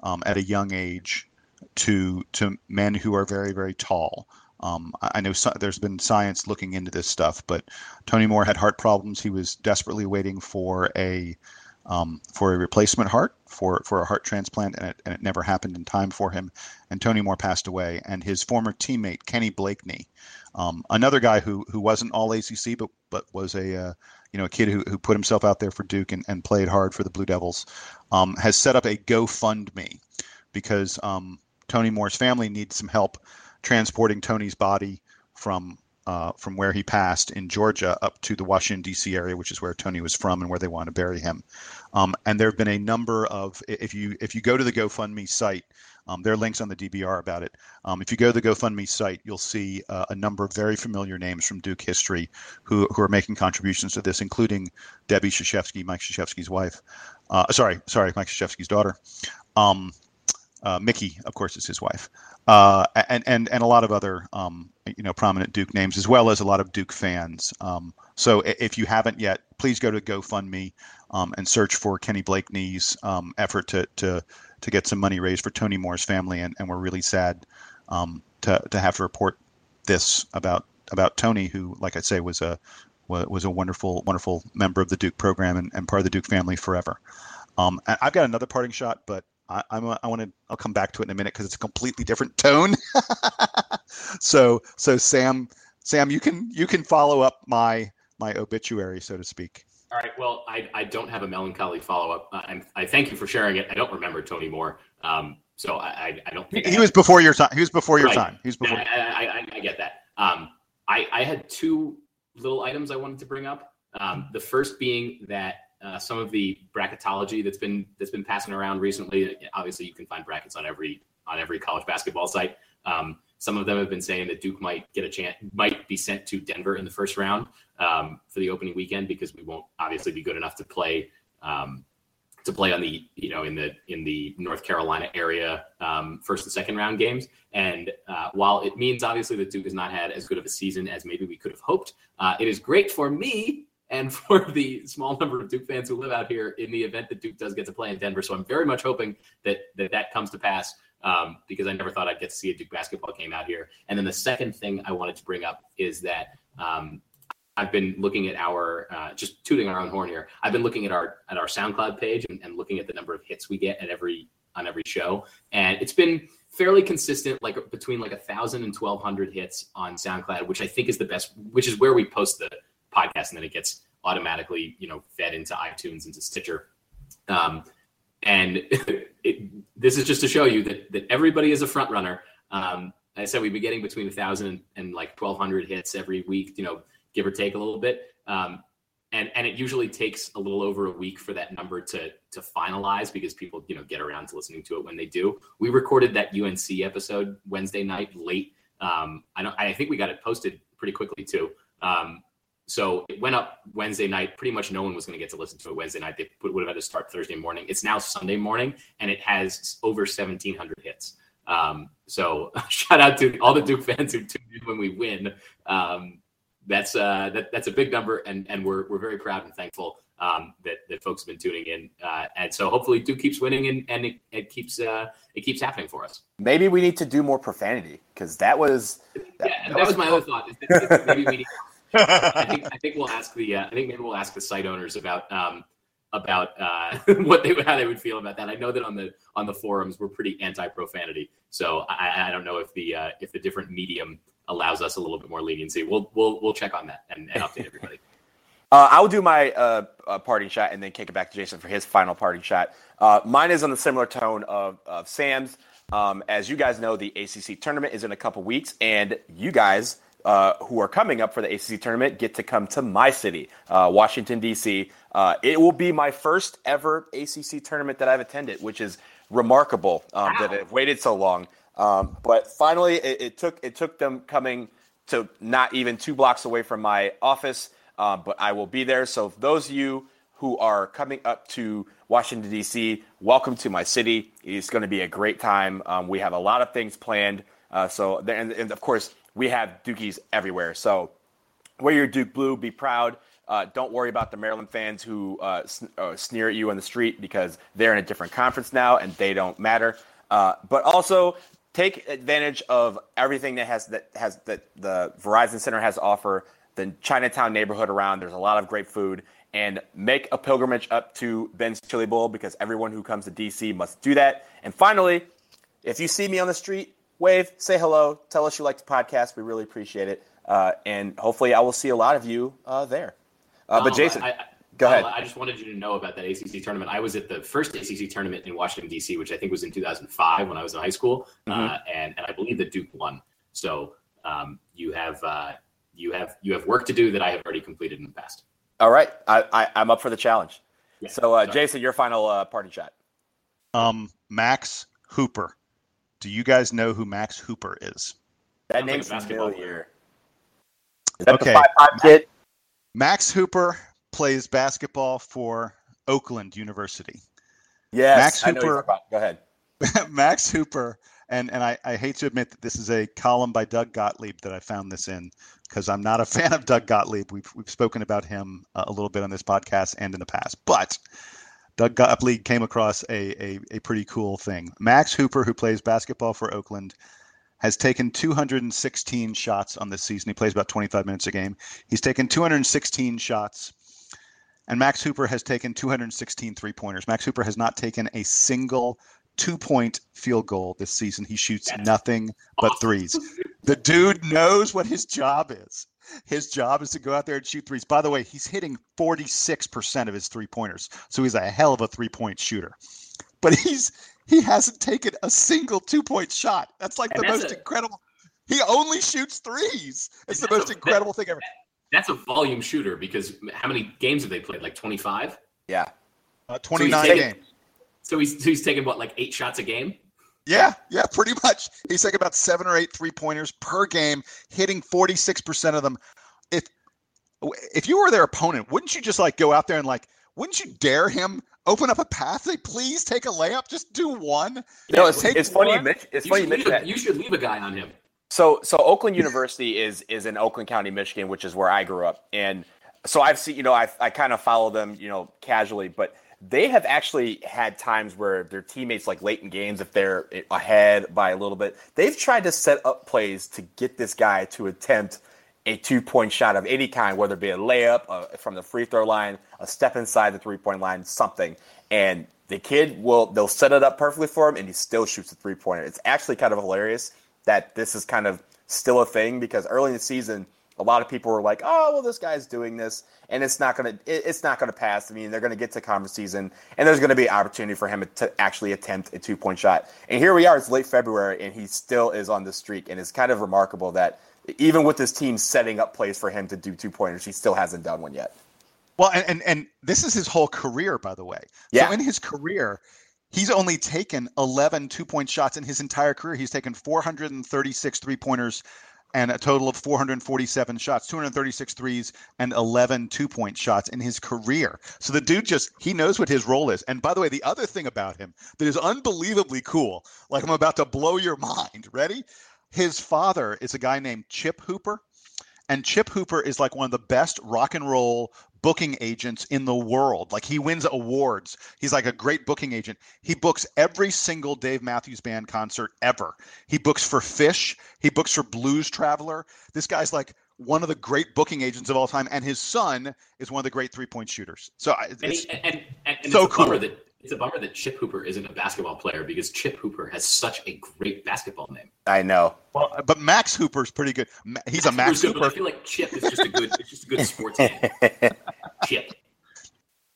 um, at a young age to to men who are very very tall. Um, I know so, there's been science looking into this stuff, but Tony Moore had heart problems. He was desperately waiting for a um, for a replacement heart for for a heart transplant, and it, and it never happened in time for him. And Tony Moore passed away, and his former teammate Kenny Blakeney, um, another guy who who wasn't all ACC, but but was a uh, you know a kid who, who put himself out there for Duke and, and played hard for the Blue Devils, um, has set up a GoFundMe because um, Tony Moore's family needs some help transporting Tony's body from uh, from where he passed in Georgia up to the Washington D.C. area, which is where Tony was from and where they want to bury him. Um, and there have been a number of if you if you go to the GoFundMe site, um, there are links on the DBR about it. Um, if you go to the GoFundMe site, you'll see uh, a number of very familiar names from Duke history who, who are making contributions to this, including Debbie Krzyzewski, Mike Krzyzewski's wife. Uh, sorry, sorry, Mike Krzyzewski's daughter. Um, uh, Mickie, of course, is his wife, uh, and and and a lot of other um, you know prominent Duke names, as well as a lot of Duke fans. Um, so if you haven't yet, please go to GoFundMe um, and search for Kenny Blakeney's um, effort to to to get some money raised for Tony Moore's family, and, and we're really sad um, to to have to report this about about Tony, who, like I say, was a was a wonderful wonderful member of the Duke program and, and part of the Duke family forever. Um, I've got another parting shot, but I, I'm a, I want to I'll come back to it in a minute because it's a completely different tone. so so Sam Sam you can you can follow up my my obituary so to speak. All right. Well, I, I don't have a melancholy follow up. I, I thank you for sharing it. I don't remember Tony Moore. Um, so I, I don't think he, was before your time. He was before your right. time. He was before. I, I, I, get that. Um, I, I had two little items I wanted to bring up. Um, the first being that uh, some of the bracketology that's been that's been passing around recently. Obviously, you can find brackets on every on every college basketball site. Um, some of them have been saying that Duke might get a chance, might be sent to Denver in the first round um, for the opening weekend because we won't obviously be good enough to play um, to play on the you know in the in the North Carolina area um, first and second round games. And uh, while it means obviously that Duke has not had as good of a season as maybe we could have hoped, uh, it is great for me and for the small number of Duke fans who live out here in the event that Duke does get to play in Denver. So I'm very much hoping that that, that comes to pass um, because I never thought I'd get to see a Duke basketball game out here. And then the second thing I wanted to bring up is that um, I've been looking at our uh, just tooting our own horn here. I've been looking at our at our SoundCloud page and, and looking at the number of hits we get at every on every show, and it's been fairly consistent, like between like a thousand and twelve hundred hits on SoundCloud, which I think is the best, which is where we post the podcast, and then it gets automatically, you know, fed into iTunes, into Stitcher. Um, and it, this is just to show you that that everybody is a front runner. Um, I said we've been getting between a thousand and, and like twelve hundred hits every week, you know, give or take a little bit. Um, and and it usually takes a little over a week for that number to to finalize because people you know get around to listening to it when they do. We recorded that UNC episode Wednesday night late. Um, I don't. I think we got it posted pretty quickly too. Um, so it went up Wednesday night. Pretty much no one was going to get to listen to it Wednesday night. They would have had to start Thursday morning. It's now Sunday morning, and it has over 1,700 hits. Um, so shout out to all the Duke fans who tuned in when we win. Um, that's uh, that, that's a big number, and and we're we're very proud and thankful um, that that folks have been tuning in, uh, and so hopefully Duke keeps winning, and and it, it keeps uh, it keeps happening for us. Maybe we need to do more profanity because that was that, yeah, that, that was, was, my other thought. maybe we need I think I think we'll ask the uh, I think maybe we'll ask the site owners about um, about uh, what they how they would feel about that. I know that on the on the forums we're pretty anti profanity, so I, I don't know if the uh, if the different medium allows us a little bit more leniency. We'll we'll we'll check on that and, and update everybody. Uh, I'll do my uh, uh, parting shot and then kick it back to Jason for his final parting shot. Uh, mine is on the similar tone of, of Sam's. Um, as you guys know, the ACC tournament is in a couple weeks, and you guys uh, who are coming up for the ACC tournament get to come to my city, uh, Washington, D.C. Uh, it will be my first ever ACC tournament that I've attended, which is remarkable um, wow. that it waited so long. Um, but finally, it, it, took it took them coming to not even two blocks away from my office. Uh, but I will be there. So those of you who are coming up to Washington D.C., welcome to my city. It's going to be a great time. Um, we have a lot of things planned. Uh, so and, and of course we have Dukies everywhere. So wear your Duke blue, be proud. Uh, don't worry about the Maryland fans who uh, sn- uh, sneer at you on the street because they're in a different conference now and they don't matter. Uh, but also take advantage of everything that has that has that the Verizon Center has to offer. The Chinatown neighborhood around there's a lot of great food and make a pilgrimage up to Ben's Chili Bowl because everyone who comes to DC must do that. And finally, if you see me on the street, wave, say hello, tell us you like the podcast. We really appreciate it. Uh, and hopefully, I will see a lot of you uh, there. Uh, but um, Jason, I, I, go ahead. I just wanted you to know about that ACC tournament. I was at the first ACC tournament in Washington D.C., which I think was in 2005 when I was in high school, uh, mm-hmm. and and I believe that Duke won. So um, you have uh, you have you have work to do that I have already completed in the past. All right, I, I am up for the challenge. Yeah, so, uh, Jason, your final uh, party chat. Um, Max Hooper. Do you guys know who Max Hooper is? That name's like familiar. Is that okay. the five five kid? Max Hooper plays basketball for Oakland University. Yes, Max Hooper. Go ahead. Max Hooper, and and I, I hate to admit that this is a column by Doug Gottlieb that I found this in because I'm not a fan of Doug Gottlieb. We've we've spoken about him uh, a little bit on this podcast and in the past, but Doug Gottlieb came across a, a, a pretty cool thing. Max Hooper, who plays basketball for Oakland, has taken 216 shots on this season. He plays about 25 minutes a game. He's taken 216 shots. And Max Hooper has taken 216 three pointers. Max Hooper has not taken a single two point field goal this season. He shoots nothing but threes. The dude knows what his job is. His job is to go out there and shoot threes. By the way, he's hitting 46% of his three pointers. So he's a hell of a three point shooter. But he's he hasn't taken a single two point shot. That's like and the that's most a, incredible. He only shoots threes. It's the most a, incredible that, thing ever. That's a volume shooter because how many games have they played? Like 25? Yeah. Uh, 29 so games. So he's, so he's taking what, like eight shots a game? Yeah, yeah, pretty much. He's taking about seven or eight three pointers per game, hitting 46% of them. If if you were their opponent, wouldn't you just like go out there and like, wouldn't you dare him open up a path? Say, please take a layup. Just do one. You know, it's, it's funny. it's you funny. Should a, you should leave a guy on him. So, so Oakland University is is in Oakland County, Michigan, which is where I grew up, and so I've seen, you know, I I kind of follow them, you know, casually, but they have actually had times where their teammates, like late in games, if they're ahead by a little bit, they've tried to set up plays to get this guy to attempt a two point shot of any kind, whether it be a layup uh, from the free throw line, a step inside the three point line, something. And the kid will, they'll set it up perfectly for him and he still shoots a three pointer. It's actually kind of hilarious that this is kind of still a thing because early in the season, a lot of people were like, "Oh, well, this guy's doing this, and it's not gonna, it's not gonna pass." I mean, they're gonna get to conference season, and there's gonna be an opportunity for him to actually attempt a two point shot. And here we are; it's late February, and he still is on the streak. And it's kind of remarkable that even with this team setting up plays for him to do two pointers, he still hasn't done one yet. Well, and, and and this is his whole career, by the way. Yeah. So in his career, he's only taken 11 two point shots in his entire career. He's taken 436 three pointers and a total of 447 shots, 236 threes, and 11 two point shots in his career. So the dude just, he knows what his role is. And by the way, the other thing about him that is unbelievably cool, like I'm about to blow your mind. Ready? His father is a guy named Chip Hooper. And Chip Hooper is like one of the best rock and roll booking agents in the world. Like he wins awards. He's like a great booking agent. He books every single Dave Matthews Band concert ever. He books for Phish. He books for Blues Traveler. This guy's like one of the great booking agents of all time, and his son is one of the great three point shooters. So it's, and, he, and, and, and so cool. That it's a bummer that Chip Hooper isn't a basketball player because Chip Hooper has such a great basketball name. I know. Well, but Max Hooper's pretty good. He's Max a Max Hooper. Good, I feel like Chip is just a good. it's just a good sports name. Chip.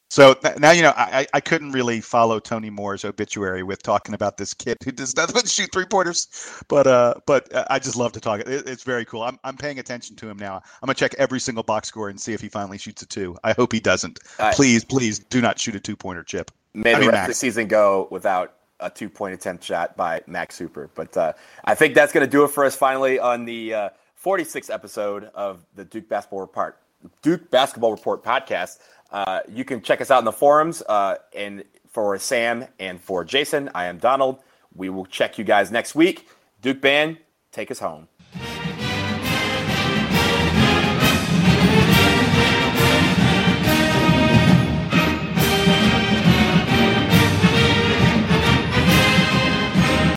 So now you know I, I couldn't really follow Tony Moore's obituary with talking about this kid who does nothing but shoot three pointers, but uh, but uh, I just love to talk. It, it's very cool. I'm I'm paying attention to him now. I'm gonna check every single box score and see if he finally shoots a two. I hope he doesn't. Right. Please, please do not shoot a two pointer, Chip may the rest Max. of the season go without a two point attempt shot by Max Hooper. But uh, I think that's going to do it for us finally on the uh, 46th episode of the Duke Basketball Report, Duke Basketball Report podcast. Uh, you can check us out in the forums. Uh, and for Sam and for Jason, I am Donald. We will check you guys next week. Duke Band, take us home.